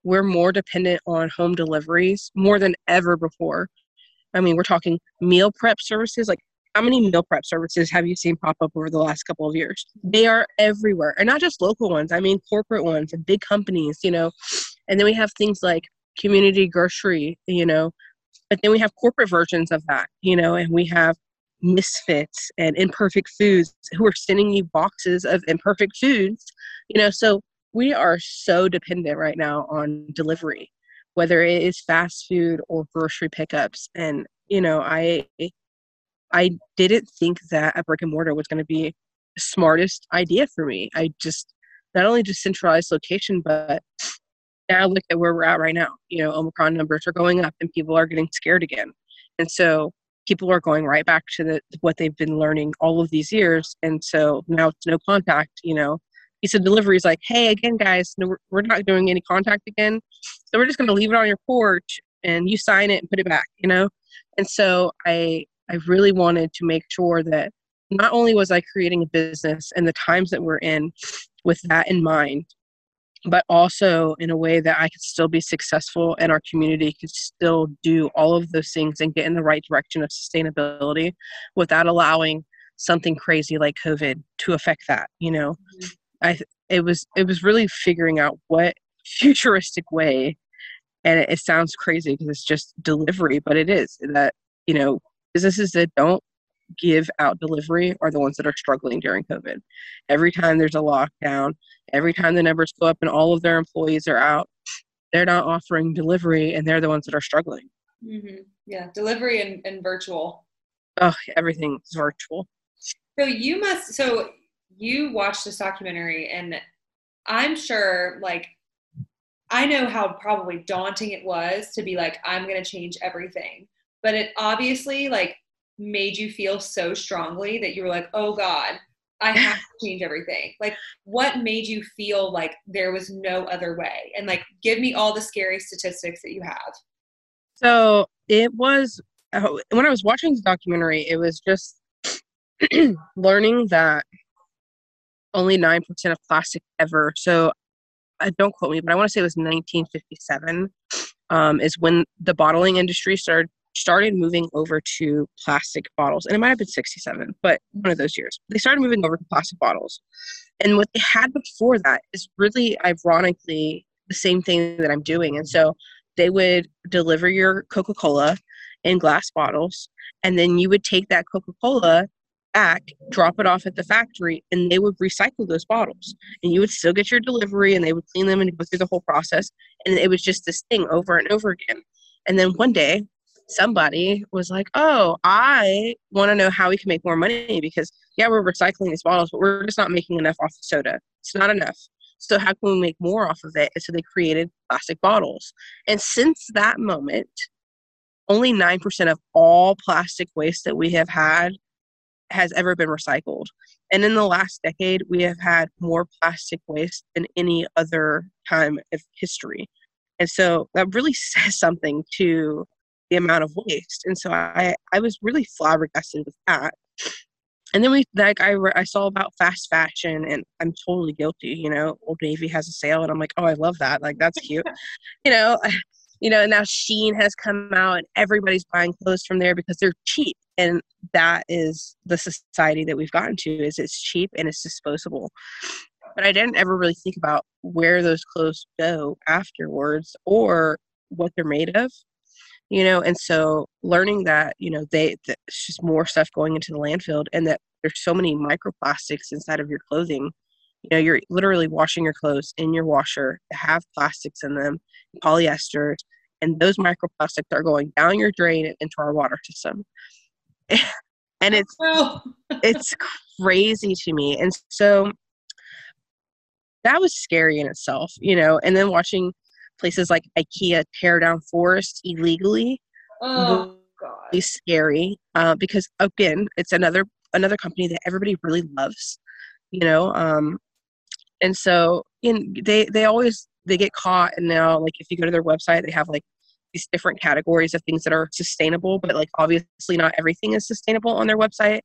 Speaker 2: we're more dependent on home deliveries more than ever before. I mean, we're talking meal prep services. Like, how many meal prep services have you seen pop up over the last couple of years? They are everywhere, and not just local ones. I mean, corporate ones and big companies. You know, and then we have things like community grocery. You know, but then we have corporate versions of that. You know, and we have misfits and imperfect foods who are sending you boxes of imperfect foods. You know, so we are so dependent right now on delivery whether it is fast food or grocery pickups and you know i i didn't think that a brick and mortar was going to be the smartest idea for me i just not only just centralized location but now look at where we're at right now you know omicron numbers are going up and people are getting scared again and so people are going right back to the what they've been learning all of these years and so now it's no contact you know He said delivery is like, hey, again, guys, no, we're not doing any contact again. So we're just going to leave it on your porch and you sign it and put it back, you know? And so I, I really wanted to make sure that not only was I creating a business and the times that we're in with that in mind, but also in a way that I could still be successful and our community could still do all of those things and get in the right direction of sustainability without allowing something crazy like COVID to affect that, you know? Mm-hmm. I it was it was really figuring out what futuristic way, and it, it sounds crazy because it's just delivery, but it is that you know businesses that don't give out delivery are the ones that are struggling during COVID. Every time there's a lockdown, every time the numbers go up and all of their employees are out, they're not offering delivery and they're the ones that are struggling.
Speaker 1: Mm-hmm. Yeah, delivery and, and virtual.
Speaker 2: Oh, everything's virtual.
Speaker 1: So you must, so you watched this documentary and I'm sure like I know how probably daunting it was to be like I'm going to change everything. But it obviously like made you feel so strongly that you were like, "Oh god, I have to change everything. Like, what made you feel like there was no other way? And like, give me all the scary statistics that you have.
Speaker 2: So it was oh, when I was watching the documentary, it was just learning that only 9% of plastic ever. So I don't quote me, but I want to say it was 1957 um, is when the bottling industry started started moving over to plastic bottles. And it might have been 67, but one of those years. They started moving over to plastic bottles. And what they had before that is really ironically the same thing that I'm doing. And so they would deliver your Coca Cola in glass bottles, and then you would take that Coca Cola back, drop it off at the factory, and they would recycle those bottles. And you would still get your delivery, and they would clean them and go through the whole process. And it was just this thing over and over again. And then one day, somebody was like, Oh, I want to know how we can make more money because, yeah, we're recycling these bottles, but we're just not making enough off the soda. It's not enough. So, how can we make more off of it? And so, they created plastic bottles. And since that moment, only 9% of all plastic waste that we have had has ever been recycled. And in the last decade, we have had more plastic waste than any other time of history. And so that really says something to the amount of waste. And so I, I was really flabbergasted with that. And then we like I I saw about fast fashion and I'm totally guilty. You know, Old Navy has a sale and I'm like, oh, I love that. Like that's cute. you know, you know. Now Shein has come out and everybody's buying clothes from there because they're cheap and that is the society that we've gotten to is it's cheap and it's disposable but i didn't ever really think about where those clothes go afterwards or what they're made of you know and so learning that you know they that it's just more stuff going into the landfill and that there's so many microplastics inside of your clothing. You know you're literally washing your clothes in your washer that have plastics in them polyester and those microplastics are going down your drain and into our water system. And it's it's crazy to me. And so that was scary in itself you know and then watching places like ikea tear down forests illegally
Speaker 1: oh god
Speaker 2: is scary uh, because again it's another another company that everybody really loves you know um and so in they they always they get caught and now like if you go to their website they have like these different categories of things that are sustainable, but like obviously not everything is sustainable on their website.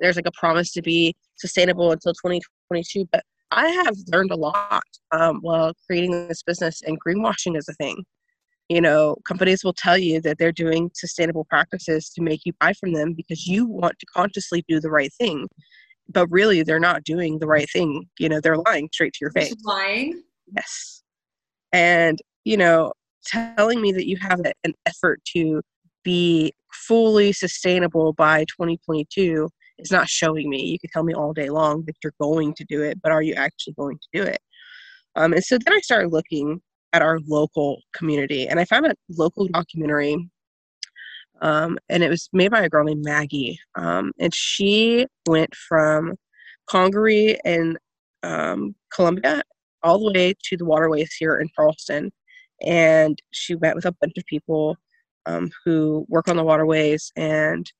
Speaker 2: There's like a promise to be sustainable until 2022, but I have learned a lot um, while creating this business, and greenwashing is a thing. You know, companies will tell you that they're doing sustainable practices to make you buy from them because you want to consciously do the right thing, but really they're not doing the right thing. You know, they're lying straight to your face.
Speaker 1: Lying.
Speaker 2: Yes. And you know, telling me that you have an effort to be fully sustainable by 2022 is not showing me. You can tell me all day long that you're going to do it, but are you actually going to do it? Um, and so then I started looking at our local community, and I found a local documentary, um, and it was made by a girl named Maggie, um, and she went from Congaree in um, Columbia all the way to the waterways here in Charleston and she met with a bunch of people um, who work on the waterways and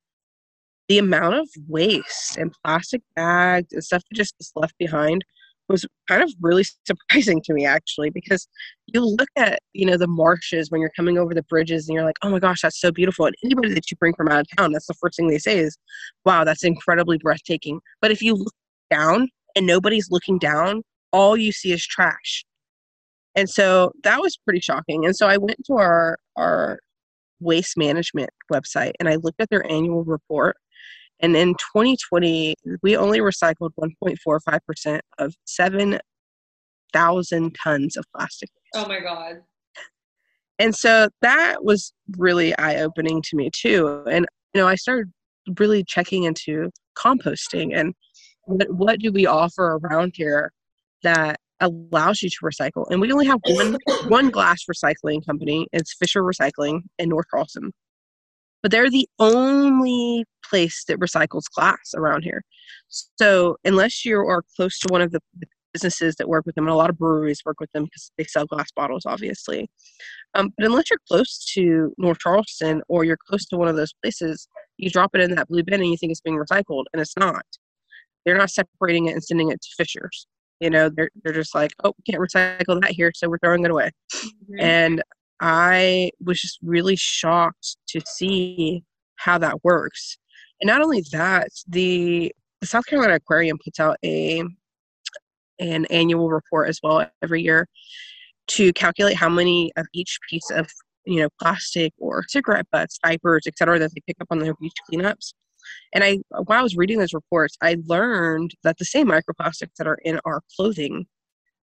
Speaker 2: the amount of waste and plastic bags and stuff that just gets left behind was kind of really surprising to me actually because you look at you know the marshes when you're coming over the bridges and you're like oh my gosh that's so beautiful and anybody that you bring from out of town that's the first thing they say is wow that's incredibly breathtaking but if you look down and nobody's looking down all you see is trash and so that was pretty shocking. And so I went to our our waste management website and I looked at their annual report. And in 2020, we only recycled 1.45% of 7,000 tons of plastic.
Speaker 1: Oh my God.
Speaker 2: And so that was really eye opening to me too. And, you know, I started really checking into composting and what, what do we offer around here that allows you to recycle. And we only have one one glass recycling company. It's Fisher Recycling in North Charleston. But they're the only place that recycles glass around here. So unless you are close to one of the businesses that work with them, and a lot of breweries work with them because they sell glass bottles, obviously. Um, but unless you're close to North Charleston or you're close to one of those places, you drop it in that blue bin and you think it's being recycled, and it's not. they're not separating it and sending it to fishers. You know, they're they're just like, oh, we can't recycle that here, so we're throwing it away. Mm-hmm. And I was just really shocked to see how that works. And not only that, the, the South Carolina Aquarium puts out a an annual report as well every year to calculate how many of each piece of you know plastic or cigarette butts, diapers, etc., that they pick up on their beach cleanups. And I, while I was reading those reports, I learned that the same microplastics that are in our clothing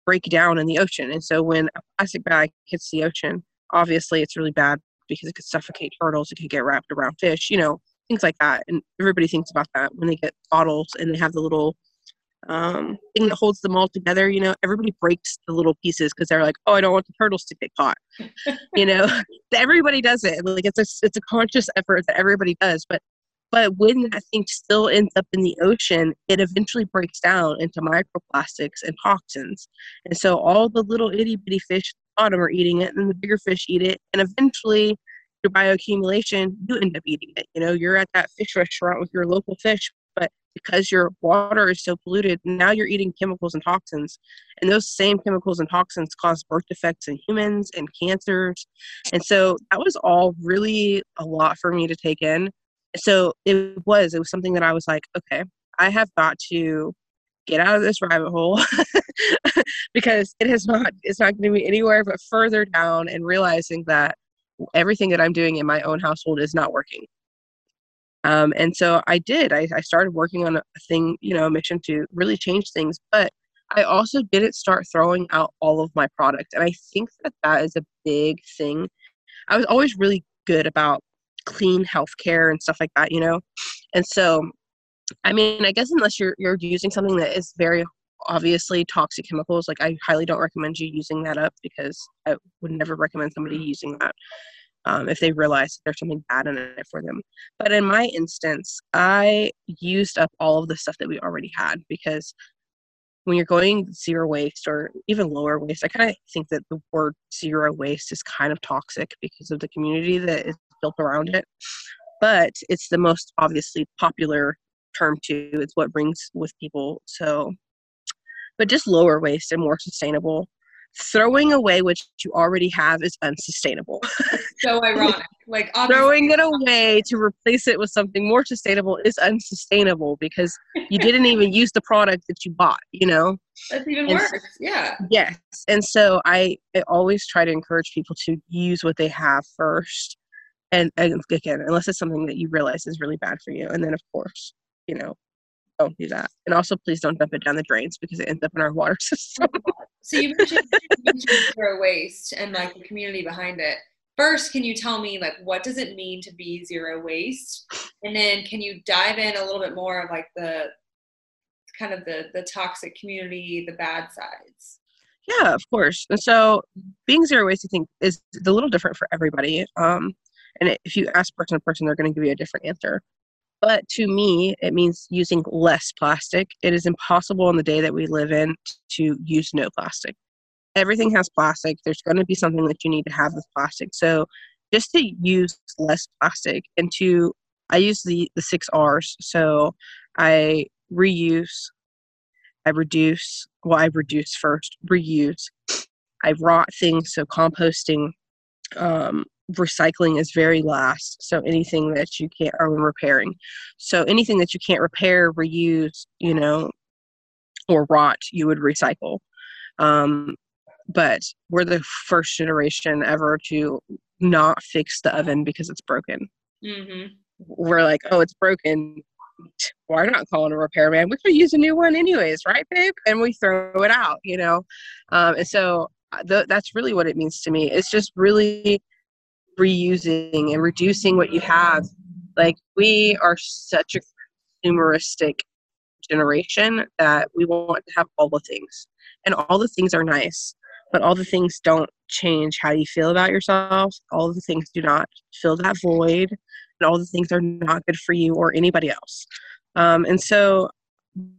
Speaker 2: break down in the ocean. And so when a plastic bag hits the ocean, obviously it's really bad because it could suffocate turtles, it could get wrapped around fish, you know, things like that. And everybody thinks about that when they get bottles and they have the little um, thing that holds them all together. You know, everybody breaks the little pieces because they're like, "Oh, I don't want the turtles to get caught." you know, everybody does it. Like it's a it's a conscious effort that everybody does. But but when that thing still ends up in the ocean, it eventually breaks down into microplastics and toxins. And so all the little itty bitty fish bottom are eating it, and the bigger fish eat it, and eventually your bioaccumulation, you end up eating it. You know, you're at that fish restaurant with your local fish, but because your water is so polluted, now you're eating chemicals and toxins. And those same chemicals and toxins cause birth defects in humans and cancers. And so that was all really a lot for me to take in. So it was, it was something that I was like, okay, I have got to get out of this rabbit hole because it is not it's not going to be anywhere but further down and realizing that everything that i'm doing in my own household is not working. Um, and so i did I, I started working on a thing you know a mission to really change things but i also didn't start throwing out all of my product and i think that that is a big thing. I was always really good about clean healthcare and stuff like that you know? And so I mean, I guess unless you're you're using something that is very obviously toxic chemicals, like I highly don't recommend you using that up because I would never recommend somebody using that um, if they realize there's something bad in it for them. But in my instance, I used up all of the stuff that we already had because when you're going zero waste or even lower waste, I kind of think that the word zero waste is kind of toxic because of the community that is built around it. But it's the most obviously popular term too. It's what brings with people. So, but just lower waste and more sustainable. Throwing away what you already have is unsustainable.
Speaker 1: so ironic. Like
Speaker 2: throwing it away to replace it with something more sustainable is unsustainable because you didn't even use the product that you bought. You know.
Speaker 1: That's even and worse. Yeah.
Speaker 2: Yes, and so I, I always try to encourage people to use what they have first and, and again unless it's something that you realize is really bad for you and then of course you know, don't do that. And also, please don't dump it down the drains because it ends up in our water system.
Speaker 1: so you mentioned, you mentioned zero waste and like the community behind it. First, can you tell me like what does it mean to be zero waste? And then can you dive in a little bit more of like the kind of the the toxic community, the bad sides?
Speaker 2: Yeah, of course. And so being zero waste, I think, is a little different for everybody. Um, and if you ask person to person, they're going to give you a different answer. But to me, it means using less plastic. It is impossible in the day that we live in to use no plastic. Everything has plastic. There's going to be something that you need to have with plastic. So just to use less plastic and to, I use the, the six R's. So I reuse, I reduce, well, I reduce first, reuse, I rot things, so composting, um, recycling is very last. So anything that you can't, or repairing. So anything that you can't repair, reuse, you know, or rot, you would recycle. Um, but we're the first generation ever to not fix the oven because it's broken. Mm-hmm. We're like, oh, it's broken. Why not calling a repairman? We could use a new one anyways, right, babe? And we throw it out, you know. Um, and so uh, th- that's really what it means to me. It's just really reusing and reducing what you have. Like we are such a consumeristic generation that we want to have all the things. And all the things are nice, but all the things don't change how you feel about yourself. All the things do not fill that void, and all the things are not good for you or anybody else. Um, and so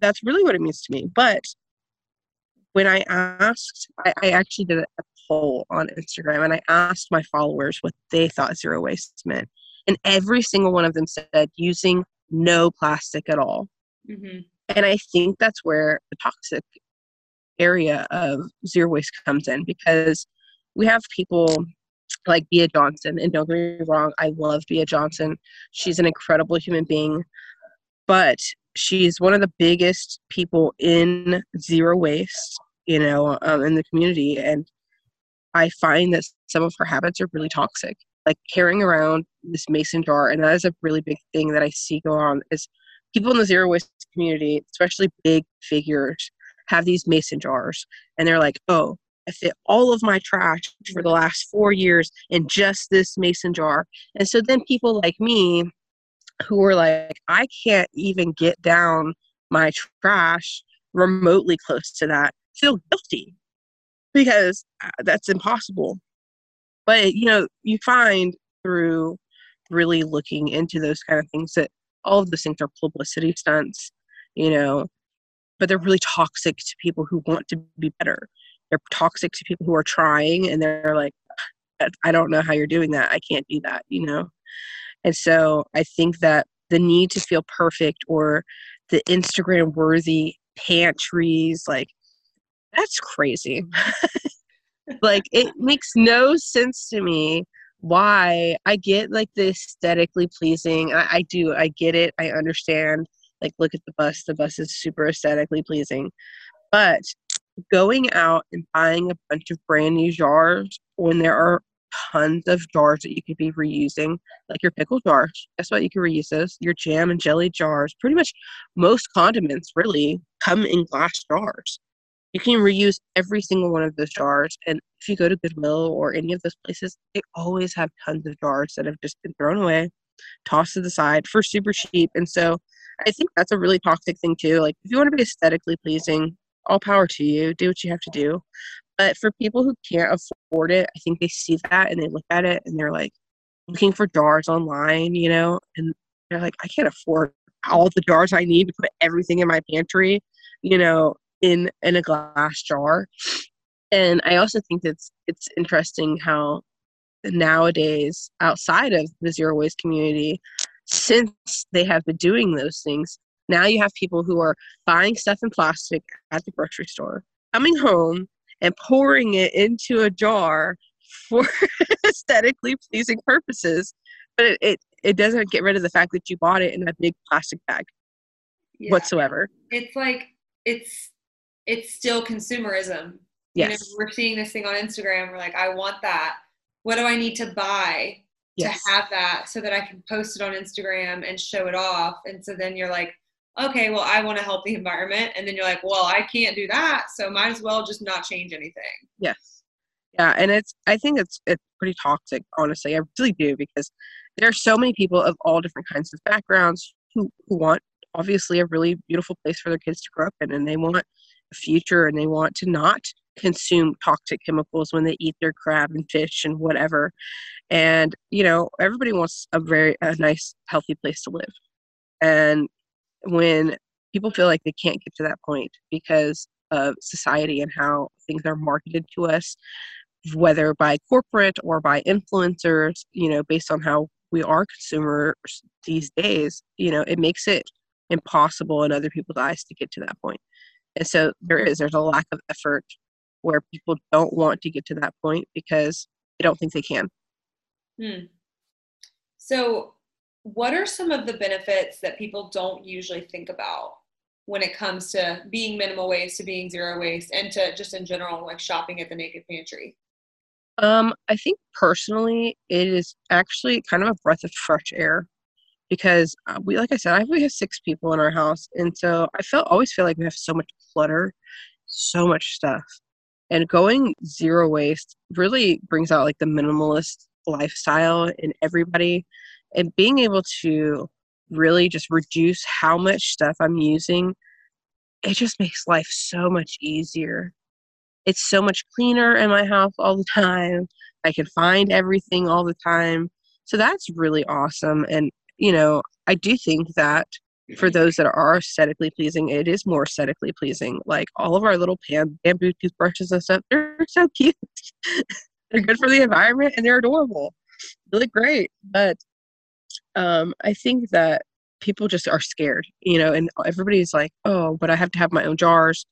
Speaker 2: that's really what it means to me. But when I asked, I, I actually did a poll on Instagram and I asked my followers what they thought zero waste meant. And every single one of them said using no plastic at all. Mm-hmm. And I think that's where the toxic area of zero waste comes in because we have people like Bea Johnson, and don't get me wrong, I love Bea Johnson. She's an incredible human being, but she's one of the biggest people in zero waste, you know, um, in the community. And I find that some of her habits are really toxic, like carrying around this mason jar, and that is a really big thing that I see go on. Is people in the zero waste community, especially big figures, have these mason jars, and they're like, "Oh, I fit all of my trash for the last four years in just this mason jar," and so then people like me, who are like, "I can't even get down my trash remotely close to that," feel guilty because uh, that's impossible. But you know, you find through really looking into those kind of things that all of those things are publicity stunts, you know, but they're really toxic to people who want to be better. They're toxic to people who are trying and they're like, I don't know how you're doing that. I can't do that, you know? And so I think that the need to feel perfect or the Instagram worthy pantries, like that's crazy. like it makes no sense to me why I get like the aesthetically pleasing. I, I do, I get it, I understand. Like, look at the bus, the bus is super aesthetically pleasing. But going out and buying a bunch of brand new jars when there are tons of jars that you could be reusing, like your pickle jars. Guess what? You can reuse those. Your jam and jelly jars. Pretty much most condiments really come in glass jars you can reuse every single one of those jars. And if you go to Goodwill or any of those places, they always have tons of jars that have just been thrown away, tossed to the side for super cheap. And so I think that's a really toxic thing too. Like if you want to be aesthetically pleasing, all power to you. Do what you have to do. But for people who can't afford it, I think they see that and they look at it and they're like looking for jars online, you know, and they're like, I can't afford all the jars I need to put everything in my pantry, you know, in in a glass jar. And I also think it's it's interesting how nowadays outside of the zero waste community, since they have been doing those things, now you have people who are buying stuff in plastic at the grocery store, coming home and pouring it into a jar for aesthetically pleasing purposes. But it, it, it doesn't get rid of the fact that you bought it in a big plastic bag yeah. whatsoever.
Speaker 1: It's like it's it's still consumerism.
Speaker 2: Yes.
Speaker 1: You know, we're seeing this thing on Instagram. We're like, I want that. What do I need to buy yes. to have that so that I can post it on Instagram and show it off? And so then you're like, okay, well, I want to help the environment. And then you're like, well, I can't do that. So might as well just not change anything.
Speaker 2: Yes. Yeah. And it's, I think it's, it's pretty toxic, honestly. I really do because there are so many people of all different kinds of backgrounds who, who want obviously a really beautiful place for their kids to grow up in and they want a future and they want to not consume toxic chemicals when they eat their crab and fish and whatever and you know everybody wants a very a nice healthy place to live and when people feel like they can't get to that point because of society and how things are marketed to us whether by corporate or by influencers you know based on how we are consumers these days you know it makes it impossible in other people's eyes to get to that point and so there is, there's a lack of effort where people don't want to get to that point because they don't think they can.
Speaker 1: Hmm. So, what are some of the benefits that people don't usually think about when it comes to being minimal waste, to being zero waste, and to just in general, like shopping at the Naked Pantry?
Speaker 2: Um, I think personally, it is actually kind of a breath of fresh air because uh, we, like I said, I we have six people in our house, and so I felt always feel like we have so much clutter, so much stuff, and going zero waste really brings out like the minimalist lifestyle in everybody, and being able to really just reduce how much stuff I'm using, it just makes life so much easier. It's so much cleaner in my house all the time. I can find everything all the time. So that's really awesome. And you know, I do think that for those that are aesthetically pleasing, it is more aesthetically pleasing. Like all of our little bamboo toothbrushes and stuff, they're so cute. they're good for the environment and they're adorable. They look great. But um, I think that people just are scared, you know, and everybody's like, oh, but I have to have my own jars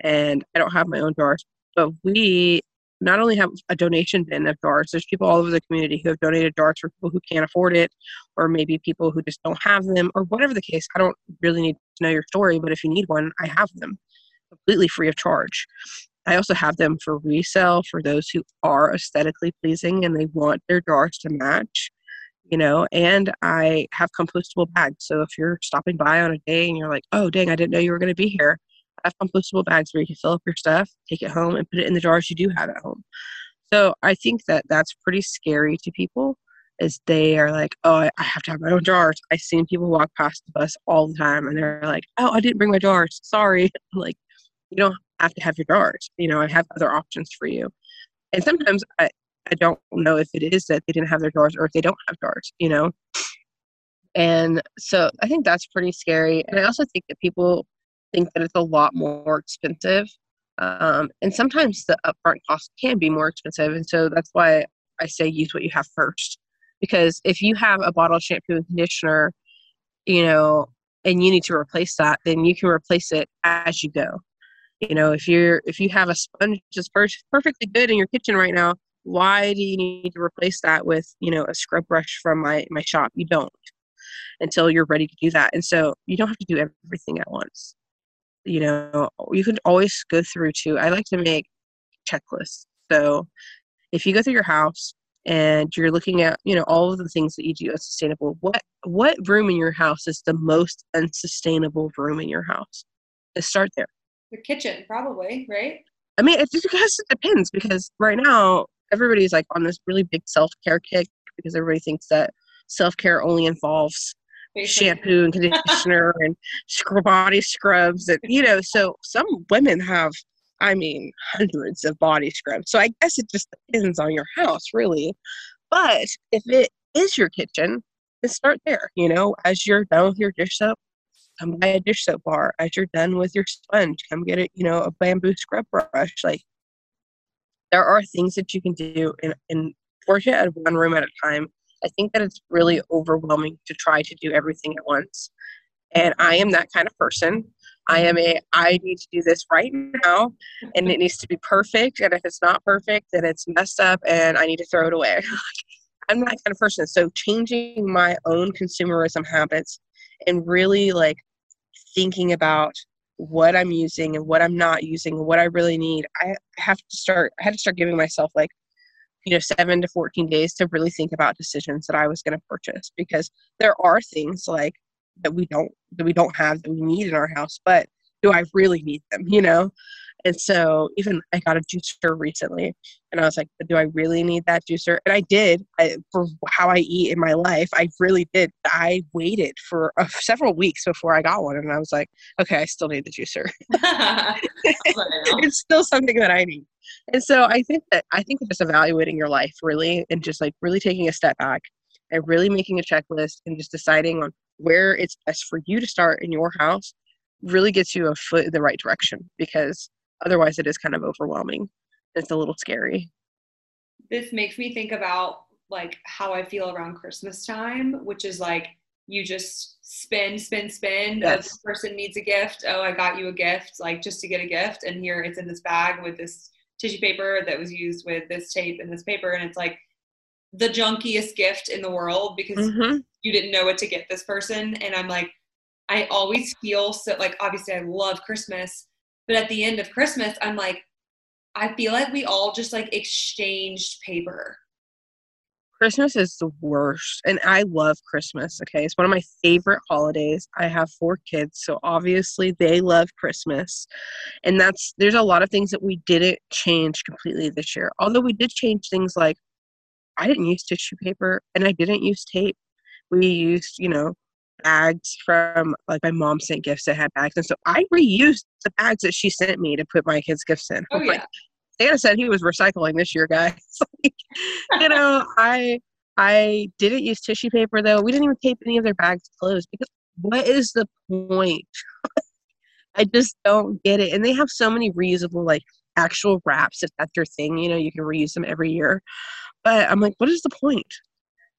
Speaker 2: and I don't have my own jars. But we not only have a donation bin of jars, there's people all over the community who have donated jars for people who can't afford it, or maybe people who just don't have them, or whatever the case. I don't really need to know your story, but if you need one, I have them completely free of charge. I also have them for resale for those who are aesthetically pleasing and they want their jars to match, you know, and I have compostable bags. So if you're stopping by on a day and you're like, oh, dang, I didn't know you were going to be here, I have compostable bags where you can fill up your stuff, take it home, and put it in the jars you do have at home. So I think that that's pretty scary to people is they are like, oh, I, have to have my own jars. I've seen people walk past the bus all the time and they're like, oh, I didn't bring my jars. Sorry. like, you don't have to have your jars. You know, I have other options for you. And sometimes I, I don't know if it is that they didn't have their jars or if they don't have jars, you know? And so I think that's pretty scary. And I also think that people think that it's a lot more expensive. Um, and sometimes the upfront cost can be more expensive. And so that's why I say use what you have first. Because if you have a bottle of shampoo and conditioner, you know, and you need to replace that, then you can replace it as you go. You know, if you're if you have a sponge that's perfectly good in your kitchen right now, why do you need to replace that with you know a scrub brush from my my shop? You don't until you're ready to do that. And so you don't have to do everything at once. You know you can always go through to i like to make checklists. So if you go through your house and you're looking at you know all of the things that you do as sustainable what what room in your house is the most unsustainable room in your house? Let's start there.
Speaker 1: The kitchen probably right?
Speaker 2: I mean it just it depends because right now everybody's like on this really big self-care kick because everybody thinks that self-care only involves shampoo and conditioner and body scrubs and you know so some women have i mean hundreds of body scrubs. So i guess it just depends on your house really. But if it is your kitchen then start there you know? As you're done with your dish soap come buy a dish soap bar. As you're done with your sponge come get it you know a bamboo scrub brush. Like there are things that you can do in, in it at one room at a time I think that it's really overwhelming to try to do everything at once. And I am that kind of person. I am a, I need to do this right now and it needs to be perfect. And if it's not perfect, then it's messed up and I need to throw it away. I'm that kind of person. So changing my own consumerism habits and really like thinking about what I'm using and what I'm not using and what I really need, I have to start, I had to start giving myself like you know seven to 14 days to really think about decisions that i was going to purchase because there are things like that we don't that we don't have that we need in our house but do i really need them you know and so even i got a juicer recently and i was like do i really need that juicer? And i did I, for how i eat in my life i really did. I waited for uh, several weeks before i got one and i was like okay i still need the juicer. It's still something that i need. And so I think that I think just evaluating your life really and just like really taking a step back and really making a checklist and just deciding on where it's best for you to start in your house really gets you a foot in the right direction because otherwise it is kind of overwhelming. It's a little scary.
Speaker 1: This makes me think about like how I feel around Christmas time, which is like you just spin, spin, spin. Yes. This person needs a gift. Oh, I got you a gift, like just to get a gift. And here it's in this bag with this tissue paper that was used with this tape and this paper and it's like the junkiest gift in the world because mm-hmm. you didn't know what to get this person and i'm like i always feel so like obviously i love christmas but at the end of christmas i'm like i feel like we all just like exchanged paper
Speaker 2: Christmas is the worst. And I love Christmas. Okay. It's one of my favorite holidays. I have four kids. So obviously they love Christmas. And that's, there's a lot of things that we didn't change completely this year. Although we did change things like I didn't use tissue paper and I didn't use tape. We used, you know, bags from like my mom sent gifts that had bags. And so I reused the bags that she sent me to put my kids' gifts in.
Speaker 1: Oh, yeah. Like,
Speaker 2: Santa said he was recycling this year, guys. like, you know, I I didn't use tissue paper though. We didn't even tape any of their bags closed because what is the point? I just don't get it. And they have so many reusable like actual wraps if that's your thing. You know, you can reuse them every year. But I'm like, what is the point?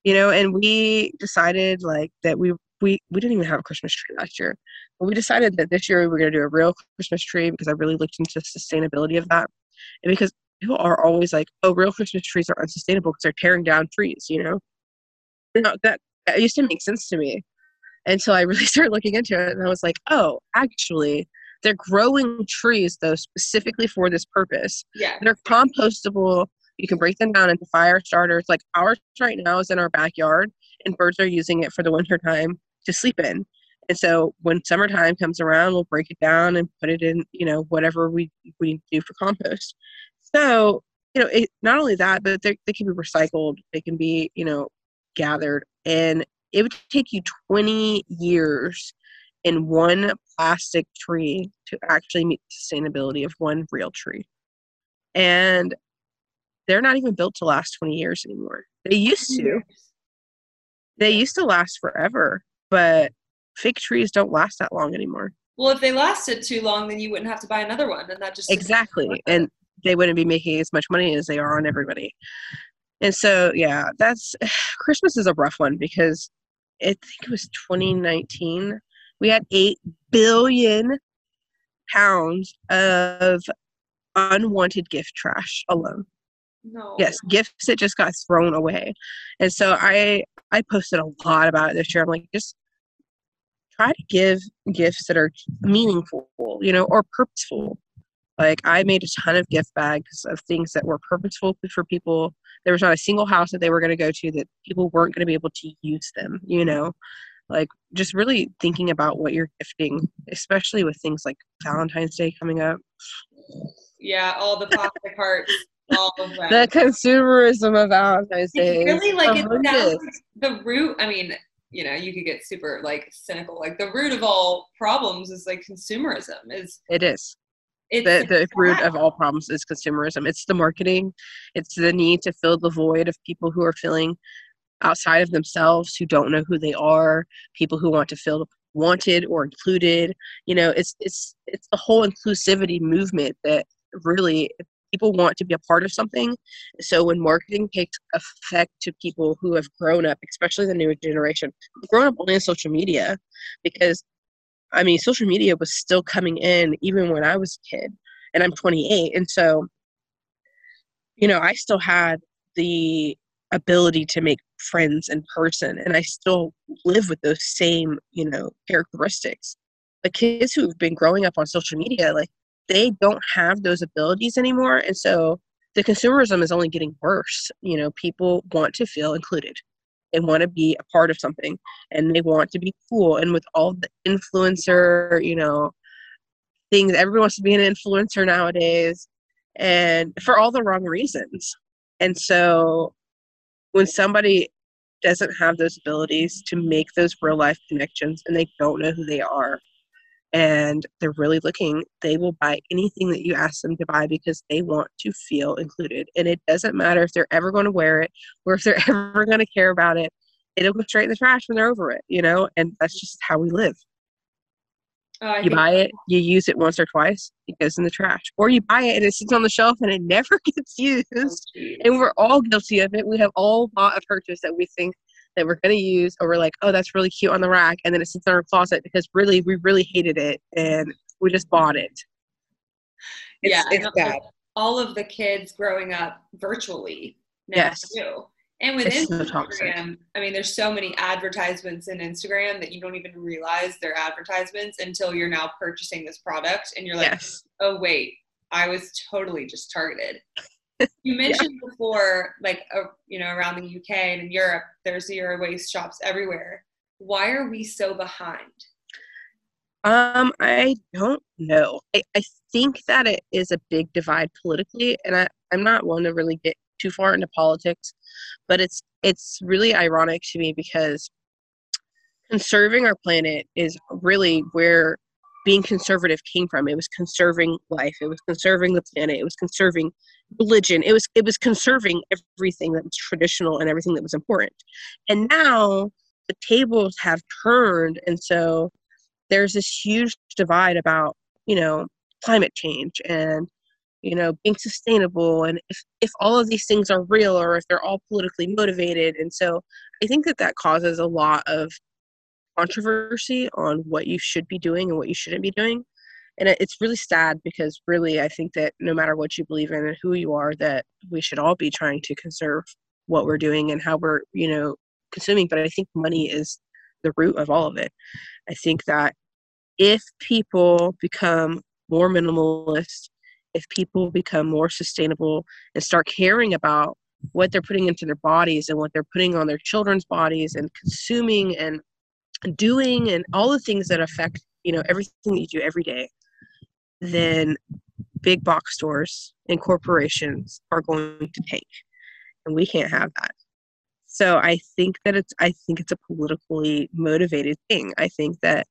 Speaker 2: You know, and we decided like that we we we didn't even have a Christmas tree last year. But we decided that this year we were going to do a real Christmas tree because I really looked into the sustainability of that, and because people are always like, "Oh, real Christmas trees are unsustainable because they're tearing down trees," you know. No, that that used to make sense to me until I really started looking into it, and I was like, "Oh, actually." They're growing trees though specifically for this purpose.
Speaker 1: Yeah.
Speaker 2: They're compostable. You can break them down into fire starters. Like ours right now is in our backyard, and birds are using it for the winter time to sleep in. And so when summertime comes around, we'll break it down and put it in, you know, whatever we we do for compost. So you know, it, not only that, but they they can be recycled. They can be, you know, gathered, and it would take you 20 years in one plastic tree to actually meet the sustainability of one real tree. And they're not even built to last 20 years anymore. They used to. They used to last forever, but fake trees don't last that long anymore.
Speaker 1: Well, if they lasted too long, then you wouldn't have to buy another one, and that just
Speaker 2: exactly, and they wouldn't be making as much money as they are on everybody. And so, yeah, that's Christmas is a rough one because I think it was 2019 we had 8 billion pounds of unwanted gift trash alone.
Speaker 1: No.
Speaker 2: Yes, gifts that just got thrown away. And so I I posted a lot about it this year. I'm like, just try to give gifts that are meaningful, you know, or purposeful. Like I made a ton of gift bags of things that were purposeful for people. There was not a single house that they were going to go to that people weren't going to be able to use them, you know like just really thinking about what you're gifting especially with things like valentine's day coming up
Speaker 1: yeah all the plastic hearts all of that.
Speaker 2: the consumerism of valentine's day
Speaker 1: really like it's the root i mean you know you could get super like cynical. Like the root of all problems is like consumerism is
Speaker 2: it is. It's the, the root of all problems is consumerism. It's the marketing. It's the need to fill the void of people who are feeling outside of themselves who don't know who they are, people who want to feel wanted or included. You know, it's it's it's the whole inclusivity movement that really people want to be a part of something. So when marketing takes effect to people who have grown up, especially the newer generation, grown up only on social media, because I mean, social media was still coming in even when I was a kid, and I'm 28, and so you know, I still had the ability to make friends in person and i still live with those same you know characteristics the kids who've been growing up on social media like they don't have those abilities anymore and so the consumerism is only getting worse. You know people want to feel included they want to be a part of something and they want to be cool and with all the influencer you know things everyone wants to be an influencer nowadays and for all the wrong reasons. And so when somebody doesn't have those abilities to make those real life connections and they don't know who they are and they're really looking, they will buy anything that you ask them to buy because they want to feel included. And it doesn't matter if they're ever going to wear it or if they're ever going to care about it. It'll go straight in the trash when they're over it, you know? And that's just how we live. Oh, you buy it, you use it once or twice, it goes in the trash. Or you buy it and it sits on the shelf and it never gets used. Oh, and we're all guilty of it. We have all bought a purchase that we think that we're going to use, or we're like, oh, that's really cute on the rack. And then it sits in our closet because really, we really hated it and we just bought it.
Speaker 1: It's, yeah. It's bad. All of the kids growing up virtually now yes. too. And with it's Instagram, so I mean, there's so many advertisements in Instagram that you don't even realize they're advertisements until you're now purchasing this product and you're like, yes. oh, wait, I was totally just targeted. You mentioned yeah. before, like, uh, you know, around the UK and in Europe, there's zero waste shops everywhere. Why are we so behind?
Speaker 2: Um, I don't know. I, I think that it is a big divide politically, and I, I'm not one to really get too far into politics, but it's it's really ironic to me because conserving our planet is really where being conservative came from. It was conserving life. It was conserving the planet. It was conserving religion. It was it was conserving everything that was traditional and everything that was important. And now the tables have turned, and so there's this huge divide about you know climate change and you know being sustainable and if, if all of these things are real or if they're all politically motivated and so i think that that causes a lot of controversy on what you should be doing and what you shouldn't be doing and it's really sad because really i think that no matter what you believe in and who you are that we should all be trying to conserve what we're doing and how we're you know consuming. But i think money is the root of all of it. I think that if people become more minimalist if people become more sustainable and start caring about what they're putting into their bodies and what they're putting on their children's bodies and consuming and doing and all the things that affect you know everything that you do every day then big box stores and corporations are going to take. And we can't have that. So i think that it's i think it's a politically motivated thing. I think that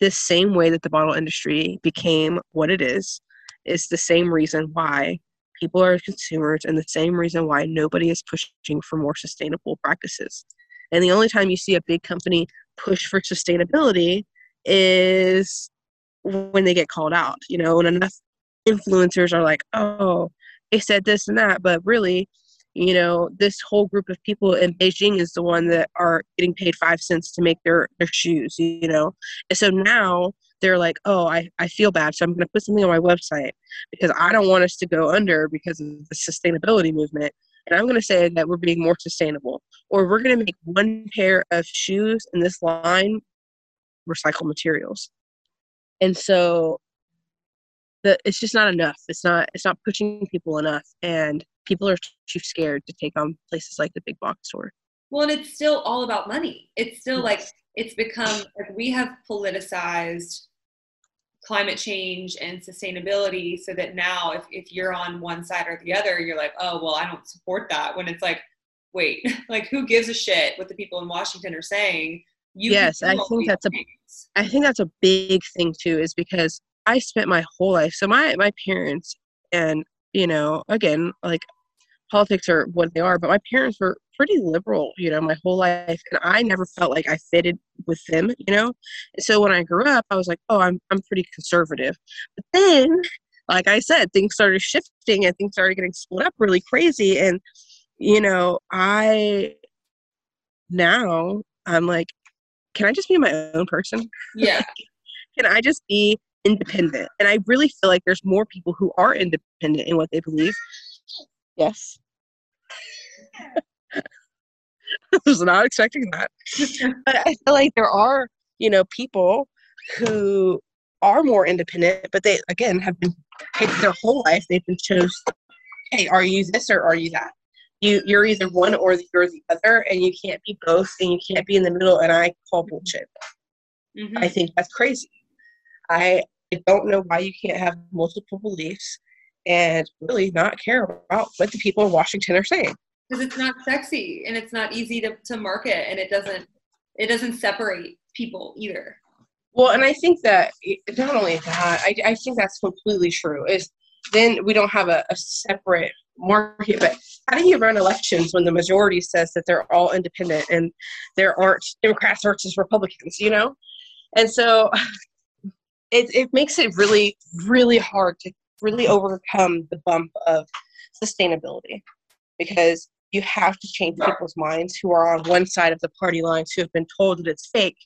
Speaker 2: the same way that the bottle industry became what it is is the same reason why people are consumers and the same reason why nobody is pushing for more sustainable practices. And the only time you see a big company push for sustainability is when they get called out, you know, and enough influencers are like, oh, they said this and that, but really, you know, this whole group of people in Beijing is the one that are getting paid five cents to make their their shoes, you know. And so now they're like, oh, I, I feel bad, so I'm gonna put something on my website because I don't want us to go under because of the sustainability movement. And I'm gonna say that we're being more sustainable. Or we're gonna make one pair of shoes in this line recycled materials and so the it's just not enough. It's not it's not pushing people enough and people are too scared to take on places like the big box store.
Speaker 1: Well and it's still all about money. It's still like it's become like we have politicized climate change and sustainability so that now if, if you're on one side or the other you're like oh well i don't support that when it's like wait like who gives a shit what the people in washington are saying?
Speaker 2: You yes i think that's things. I think that's a big thing too is because i spent my whole life so my my parents and you know again like politics are what they are but my parents were pretty liberal you know my whole life and i never felt like i fitted with them you know? And so when i grew up i was like oh i'm, I'm pretty conservative. But then like i said things started shifting and things started getting split up really crazy and you know i now i'm like can I just be my own person?
Speaker 1: Yeah.
Speaker 2: can I just be independent? And I really feel like there's more people who are independent in what they believe. Yes. I was not expecting that. but I feel like there are, you know, people who are more independent, but they again have been their whole life they've been chose, hey, are you this or are you that? You you're either one or you're the other and you can't be both and you can't be in the middle and i call bullshit. Mm-hmm. i think that's crazy. I, I don't know why you can't have multiple beliefs and really not care about what the people in washington are saying.
Speaker 1: Because it's not sexy and it's not easy to, to market and it doesn't it doesn't separate people either.
Speaker 2: Well and i think that not only that i, I think that's completely true is then we don't have a, a separate market. But how do you run elections when the majority says that they're all independent and there aren't Democrats versus Republicans, you know? And so it, it makes it really, really hard to really overcome the bump of sustainability because you have to change people's minds who are on one side of the party lines who have been told that it's fake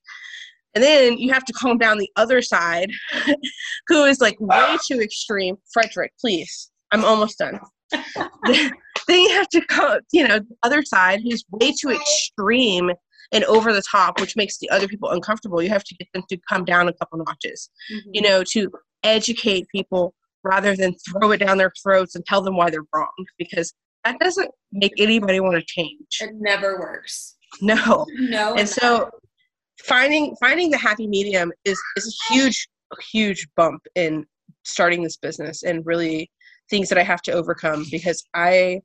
Speaker 2: and then you have to calm down the other side, who is like way too extreme. Frederick, please. I'm almost done. then you have to go, you know, the other side who's way too extreme and over the top, which makes the other people uncomfortable. You have to get them to come down a couple notches, mm-hmm. you know, to educate people rather than throw it down their throats and tell them why they're wrong because that doesn't make anybody want to change.
Speaker 1: It never works.
Speaker 2: No.
Speaker 1: No.
Speaker 2: And so finding finding the happy medium is is a huge huge bump in starting this business and really things that I have to overcome because I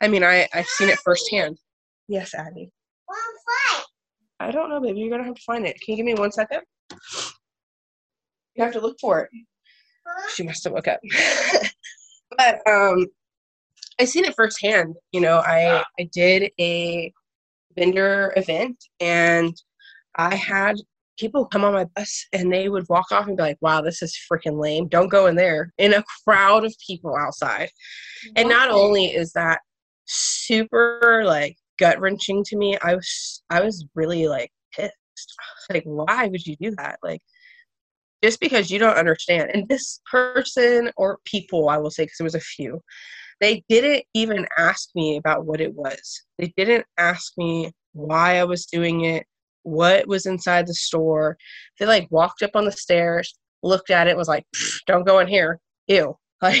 Speaker 2: I mean I I've seen it firsthand. Yes, Abby. I don't know, baby. You're gonna have to find it. Can you give me one second? You have to look for it. She must have woke up. but um I seen it firsthand. You know, I I did a vendor event and I had people come on my bus and they would walk off and be like, wow, this is freaking lame. Don't go in there in a crowd of people outside. And not only is that super like gut wrenching to me, I was I was really like pissed. like why would you do that like just because you don't understand and this person or people i will say because there was a few they didn't even ask me about what it was they didn't ask me why i was doing it what was inside the store. They like walked up on the stairs looked at it was like don't go in here. Ew. Like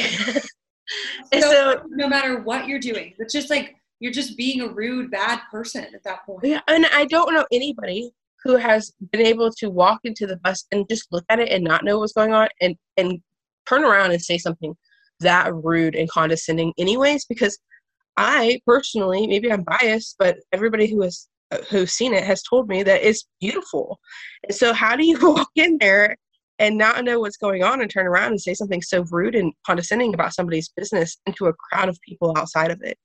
Speaker 1: so, so no matter what you're doing it's just like you're just being a rude bad person at that point.
Speaker 2: Yeah and i don't know anybody who has been able to walk into the bus and just look at it and not know what's going on and and turn around and say something that rude and condescending anyways because i personally maybe i'm biased but everybody who has who's seen it has told me that it's beautiful. And so how do you walk in there and not know what's going on and turn around and say something so rude and condescending about somebody's business into a crowd of people outside of it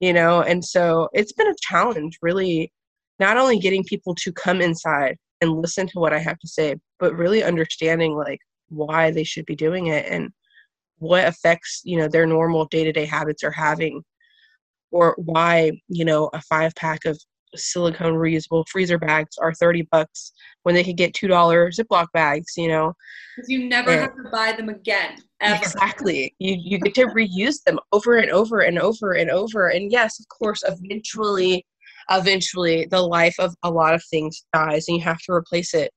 Speaker 2: you know? And so it's been a challenge really not only getting people to come inside and listen to what I have to say, but really understanding like why they should be doing it and what effects, you know, their normal day-to-day habits are having or why, you know, a five pack of silicone reusable freezer bags are 30 bucks when they could get $2 Ziploc bags, you know.
Speaker 1: Because you never and, have to buy them again. Ever.
Speaker 2: Exactly. You you get to reuse them over and over and over and over. And yes, of course, eventually eventually the life of a lot of things dies and you have to replace it.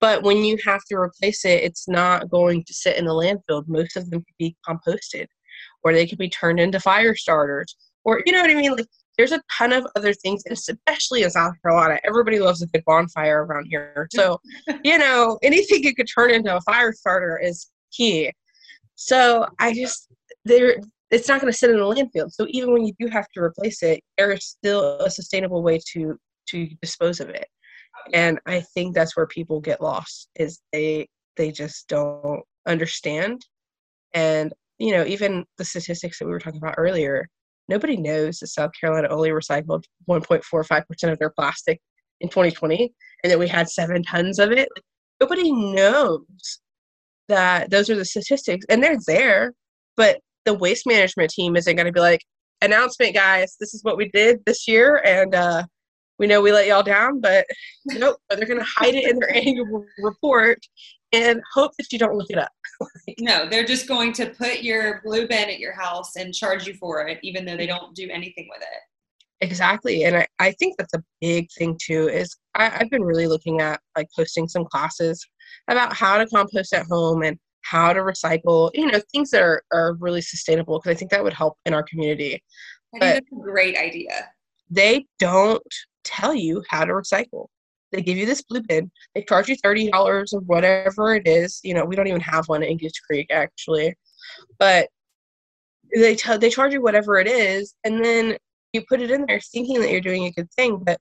Speaker 2: But when you have to replace it, it's not going to sit in the landfill. Most of them could be composted or they could be turned into fire starters or, you know what I mean? Like, there's a ton of other things, and especially in South Carolina. Everybody loves a good bonfire around here. So, you know, anything you could turn into a fire starter is key. So I just there it's not going to sit in a landfill. So even when you do have to replace it, there is still a sustainable way to to dispose of it. And I think that's where people get lost is they they just don't understand. And you know, even the statistics that we were talking about earlier, nobody knows that South Carolina only recycled 1.45% of their plastic in 2020 and that we had 7 tons of it. Nobody knows that those are the statistics and they're there, but the waste management team isn't going to be like, announcement, guys, this is what we did this year, and uh, we know we let y'all down, but nope, they're going to hide it in their annual report and hope that you don't look it up.
Speaker 1: no, they're just going to put your blue bin at your house and charge you for it, even though they don't do anything with it.
Speaker 2: Exactly. And I, I think that's a big thing too, is I, I've been really looking at like posting some classes about how to compost at home and how to recycle, you know, things that are, are really sustainable because I think that would help in our community.
Speaker 1: I think that's a great idea.
Speaker 2: They don't tell you how to recycle. They give you this blue bin. They charge you thirty dollars or whatever it is. You know, we don't even have one in Goose Creek actually, but they tell they charge you whatever it is, and then you put it in there thinking that you're doing a good thing, but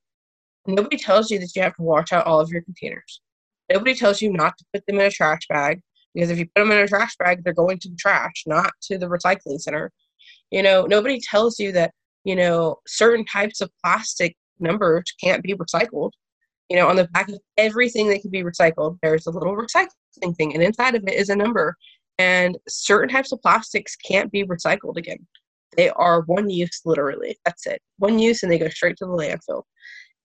Speaker 2: nobody tells you that you have to wash out all of your containers. Nobody tells you not to put them in a trash bag because if you put them in a trash bag they're going to the trash not to the recycling center you know nobody tells you that you know certain types of plastic numbers can't be recycled you know on the back of everything that can be recycled there's a little recycling thing and inside of it is a number. And certain types of plastics can't be recycled again. They are one use literally. That's it. One use and they go straight to the landfill.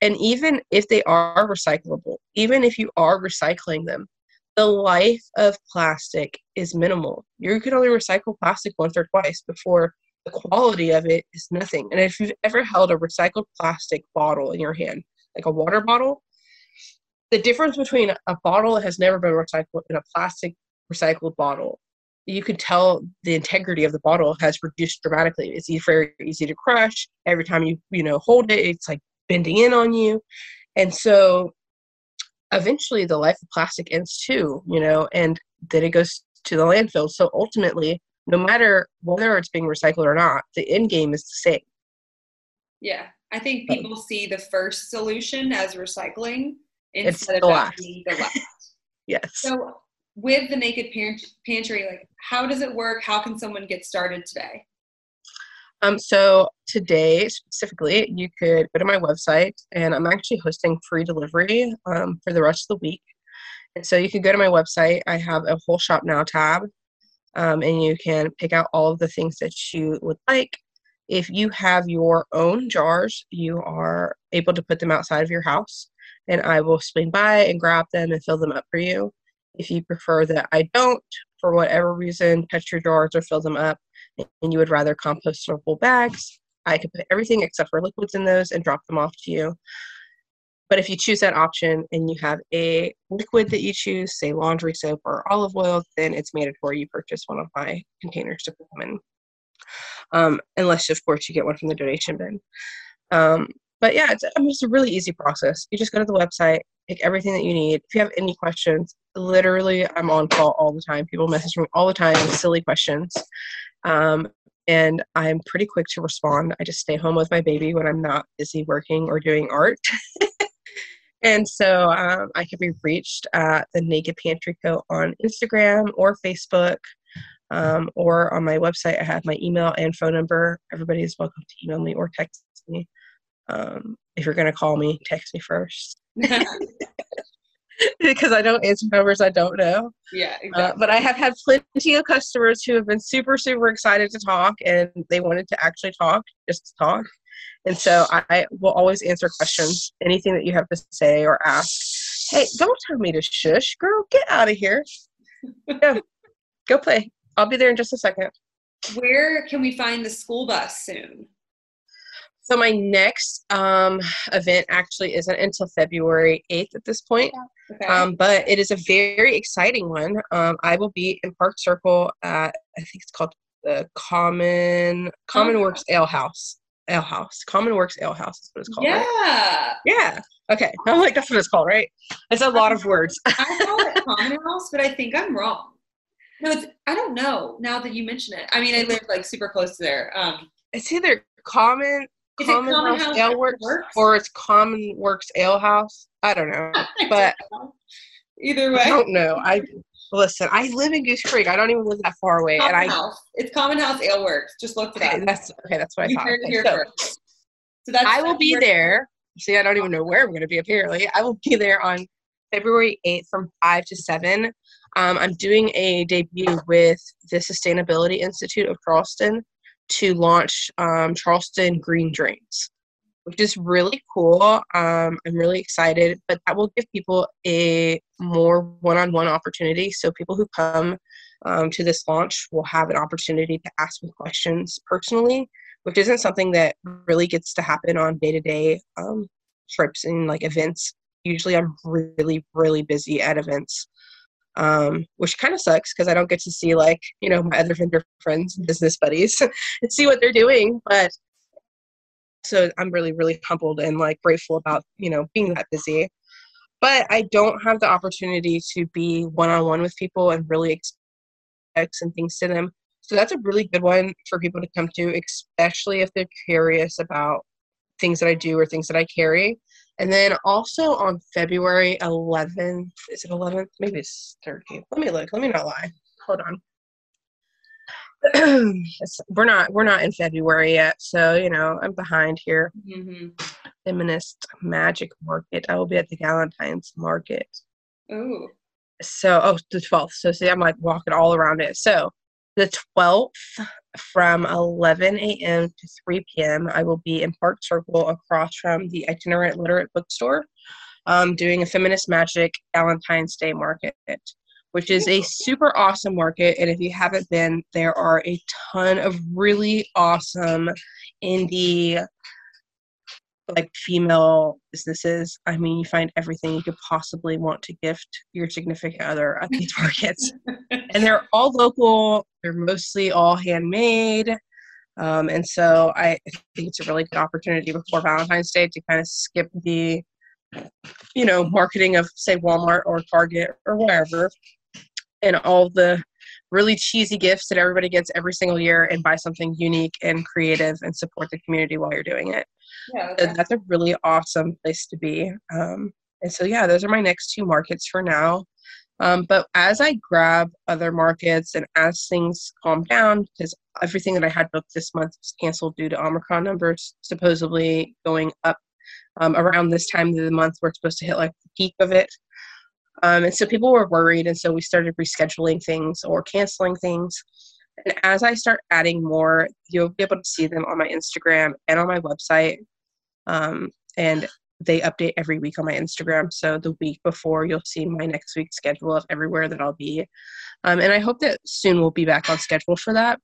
Speaker 2: And even if they are recyclable even if you are recycling them the life of plastic is minimal. You can only recycle plastic once or twice before the quality of it is nothing. And if you've ever held a recycled plastic bottle in your hand, like a water bottle, the difference between a bottle that has never been recycled and a plastic recycled bottle, you can tell the integrity of the bottle has reduced dramatically. It's very easy to crush. Every time you you know hold it, it's like bending in on you. And so eventually the life of plastic ends too, you know, and then it goes to the landfill. So ultimately, no matter whether it's being recycled or not, the end game is the same.
Speaker 1: Yeah. I think people see the first solution as recycling instead of last. the last.
Speaker 2: yes.
Speaker 1: So with the Naked Pantry, like how does it work? How can someone get started today?
Speaker 2: Um, so today specifically, you could go to my website, and I'm actually hosting free delivery um, for the rest of the week. And so you can go to my website. I have a whole shop now tab, um, and you can pick out all of the things that you would like. If you have your own jars, you are able to put them outside of your house. And I will swing by and grab them and fill them up for you. If you prefer that I don't, for whatever reason, touch your drawers or fill them up, and you would rather compostable bags, I could put everything except for liquids in those and drop them off to you. But if you choose that option and you have a liquid that you choose, say laundry soap or olive oil, then it's mandatory you purchase one of my containers to put them in. Um, unless, of course, you get one from the donation bin. Um, but yeah, it's, I mean, it's a really easy process. You just go to the website, pick everything that you need. If you have any questions, literally, I'm on call all the time. People message me all the time with silly questions. Um, and I'm pretty quick to respond. I just stay home with my baby when I'm not busy working or doing art. and so um, I can be reached at the Naked Pantry Co. on Instagram or Facebook. Um, or on my website, I have my email and phone number. Everybody is welcome to email me or text me. Um, if you're going to call me, text me first. because I don't answer numbers I don't know.
Speaker 1: Yeah,
Speaker 2: exactly. Uh, but I have had plenty of customers who have been super, super excited to talk and they wanted to actually talk, just to talk. And so I will always answer questions, anything that you have to say or ask. Hey, don't tell me to shush, girl. Get out of here. Go, go play. I'll be there in just a second.
Speaker 1: Where can we find the school bus soon?
Speaker 2: So my next um, event actually isn't until February 8th at this point. Okay. Um, but it is a very exciting one. Um, I will be in Park Circle at I think it's called the Common Common oh. Works Ale House. Ale House. Common Works Ale House is what it's called.
Speaker 1: Yeah.
Speaker 2: Right? Yeah. Okay. I'm like that's what it's called, right? It's a lot of words.
Speaker 1: I call it Common House, but I think I'm wrong. No, it's I don't know now that you mention it. I mean I live like super close to there. Um
Speaker 2: it's either common is Common, House, House Ale Works, Works, or it's Common Works Ale House. I don't know, but
Speaker 1: either way, I
Speaker 2: don't know. I listen. I live in Goose Creek. I don't even live that far away,
Speaker 1: Common
Speaker 2: and
Speaker 1: I. House. It's Common House Ale Works. Just look for
Speaker 2: okay,
Speaker 1: that.
Speaker 2: That's okay. That's what you I thought. Okay, so, so that's I will be there. See, I don't even know where I'm going to be. Apparently, I will be there on February 8th from 5 to 7. Um, I'm doing a debut with the Sustainability Institute of Charleston to launch um, Charleston Green Drinks, which is really cool. Um, I'm really excited, but that will give people a more one on one opportunity. So people who come um, to this launch will have an opportunity to ask me questions personally, which isn't something that really gets to happen on day to day trips and like events. Usually, I'm really, really busy at events um, which kind of sucks because I don't get to see like you know my other vendor friends, business buddies, and see what they're doing. But so I'm really really humbled and like grateful about you know being that busy. But I don't have the opportunity to be one on one with people and really expect some things to them. So that's a really good one for people to come to, especially if they're curious about things that I do or things that I carry. And then also on February 11th, is it 11th? Maybe it's 13th. Let me look. Let me not lie. Hold on. we're not we're not in February yet, so you know I'm behind here. Mm-hmm. Feminist Magic Market. I will be at the Galentine's Market.
Speaker 1: Oh.
Speaker 2: So oh the 12th. So see, I'm like walking all around it. So the 12th from 11 a.m. to 3 p.m. I will be in Park Circle across from the Itinerant Literate Bookstore um, doing a Feminist Magic Valentine's Day Market, which is a super awesome market. And if you haven't been, there are a ton of really awesome indie like female businesses. I mean, you find everything you could possibly want to gift your significant other at these markets. and they're all local, they're mostly all handmade. Um, and so I think it's a really good opportunity before Valentine's Day to kind of skip the, you know, marketing of, say, Walmart or Target or wherever, and all the really cheesy gifts that everybody gets every single year and buy something unique and creative and support the community while you're doing it. Yeah, okay. that's a really awesome place to be. Um, and so, yeah, those are my next two markets for now. Um, but as I grab other markets and as things calm down, because everything that I had booked this month was canceled due to Omicron numbers supposedly going up um, around this time of the month, we're supposed to hit like the peak of it. Um, and so people were worried, and so we started rescheduling things or canceling things. And as I start adding more, you'll be able to see them on my Instagram and on my website. Um, and they update every week on my Instagram. So the week before, you'll see my next week's schedule of everywhere that I'll be. Um, and I hope that soon we'll be back on schedule for that.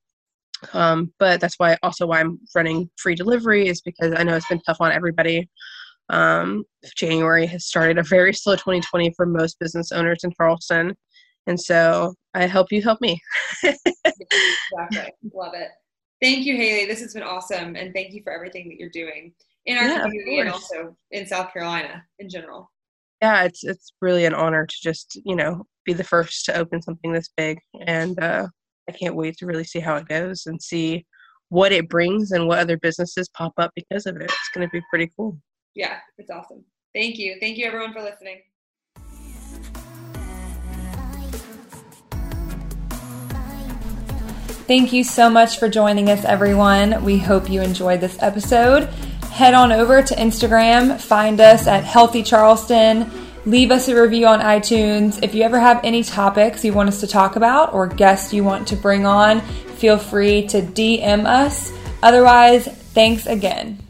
Speaker 2: Um, but that's why also why I'm running free delivery is because I know it's been tough on everybody. Um, January has started a very slow 2020 for most business owners in Charleston. And so I hope you help me.
Speaker 1: exactly. Love it. Thank you, Hailee. This has been awesome. And thank you for everything that you're doing in our yeah, community and also in South Carolina in general.
Speaker 2: Yeah, it's it's really an honor to just, you know, be the first to open something this big. And uh, I can't wait to really see how it goes and see what it brings and what other businesses pop up because of it. It's going to be pretty cool.
Speaker 1: Yeah, it's awesome. Thank you. Thank you, everyone, for listening. Thank you so much for joining us, everyone. We hope you enjoyed this episode. Head on over to Instagram, find us at Healthy Charleston leave us a review on iTunes. If you ever have any topics you want us to talk about or guests you want to bring on, feel free to DM us. Otherwise, thanks again.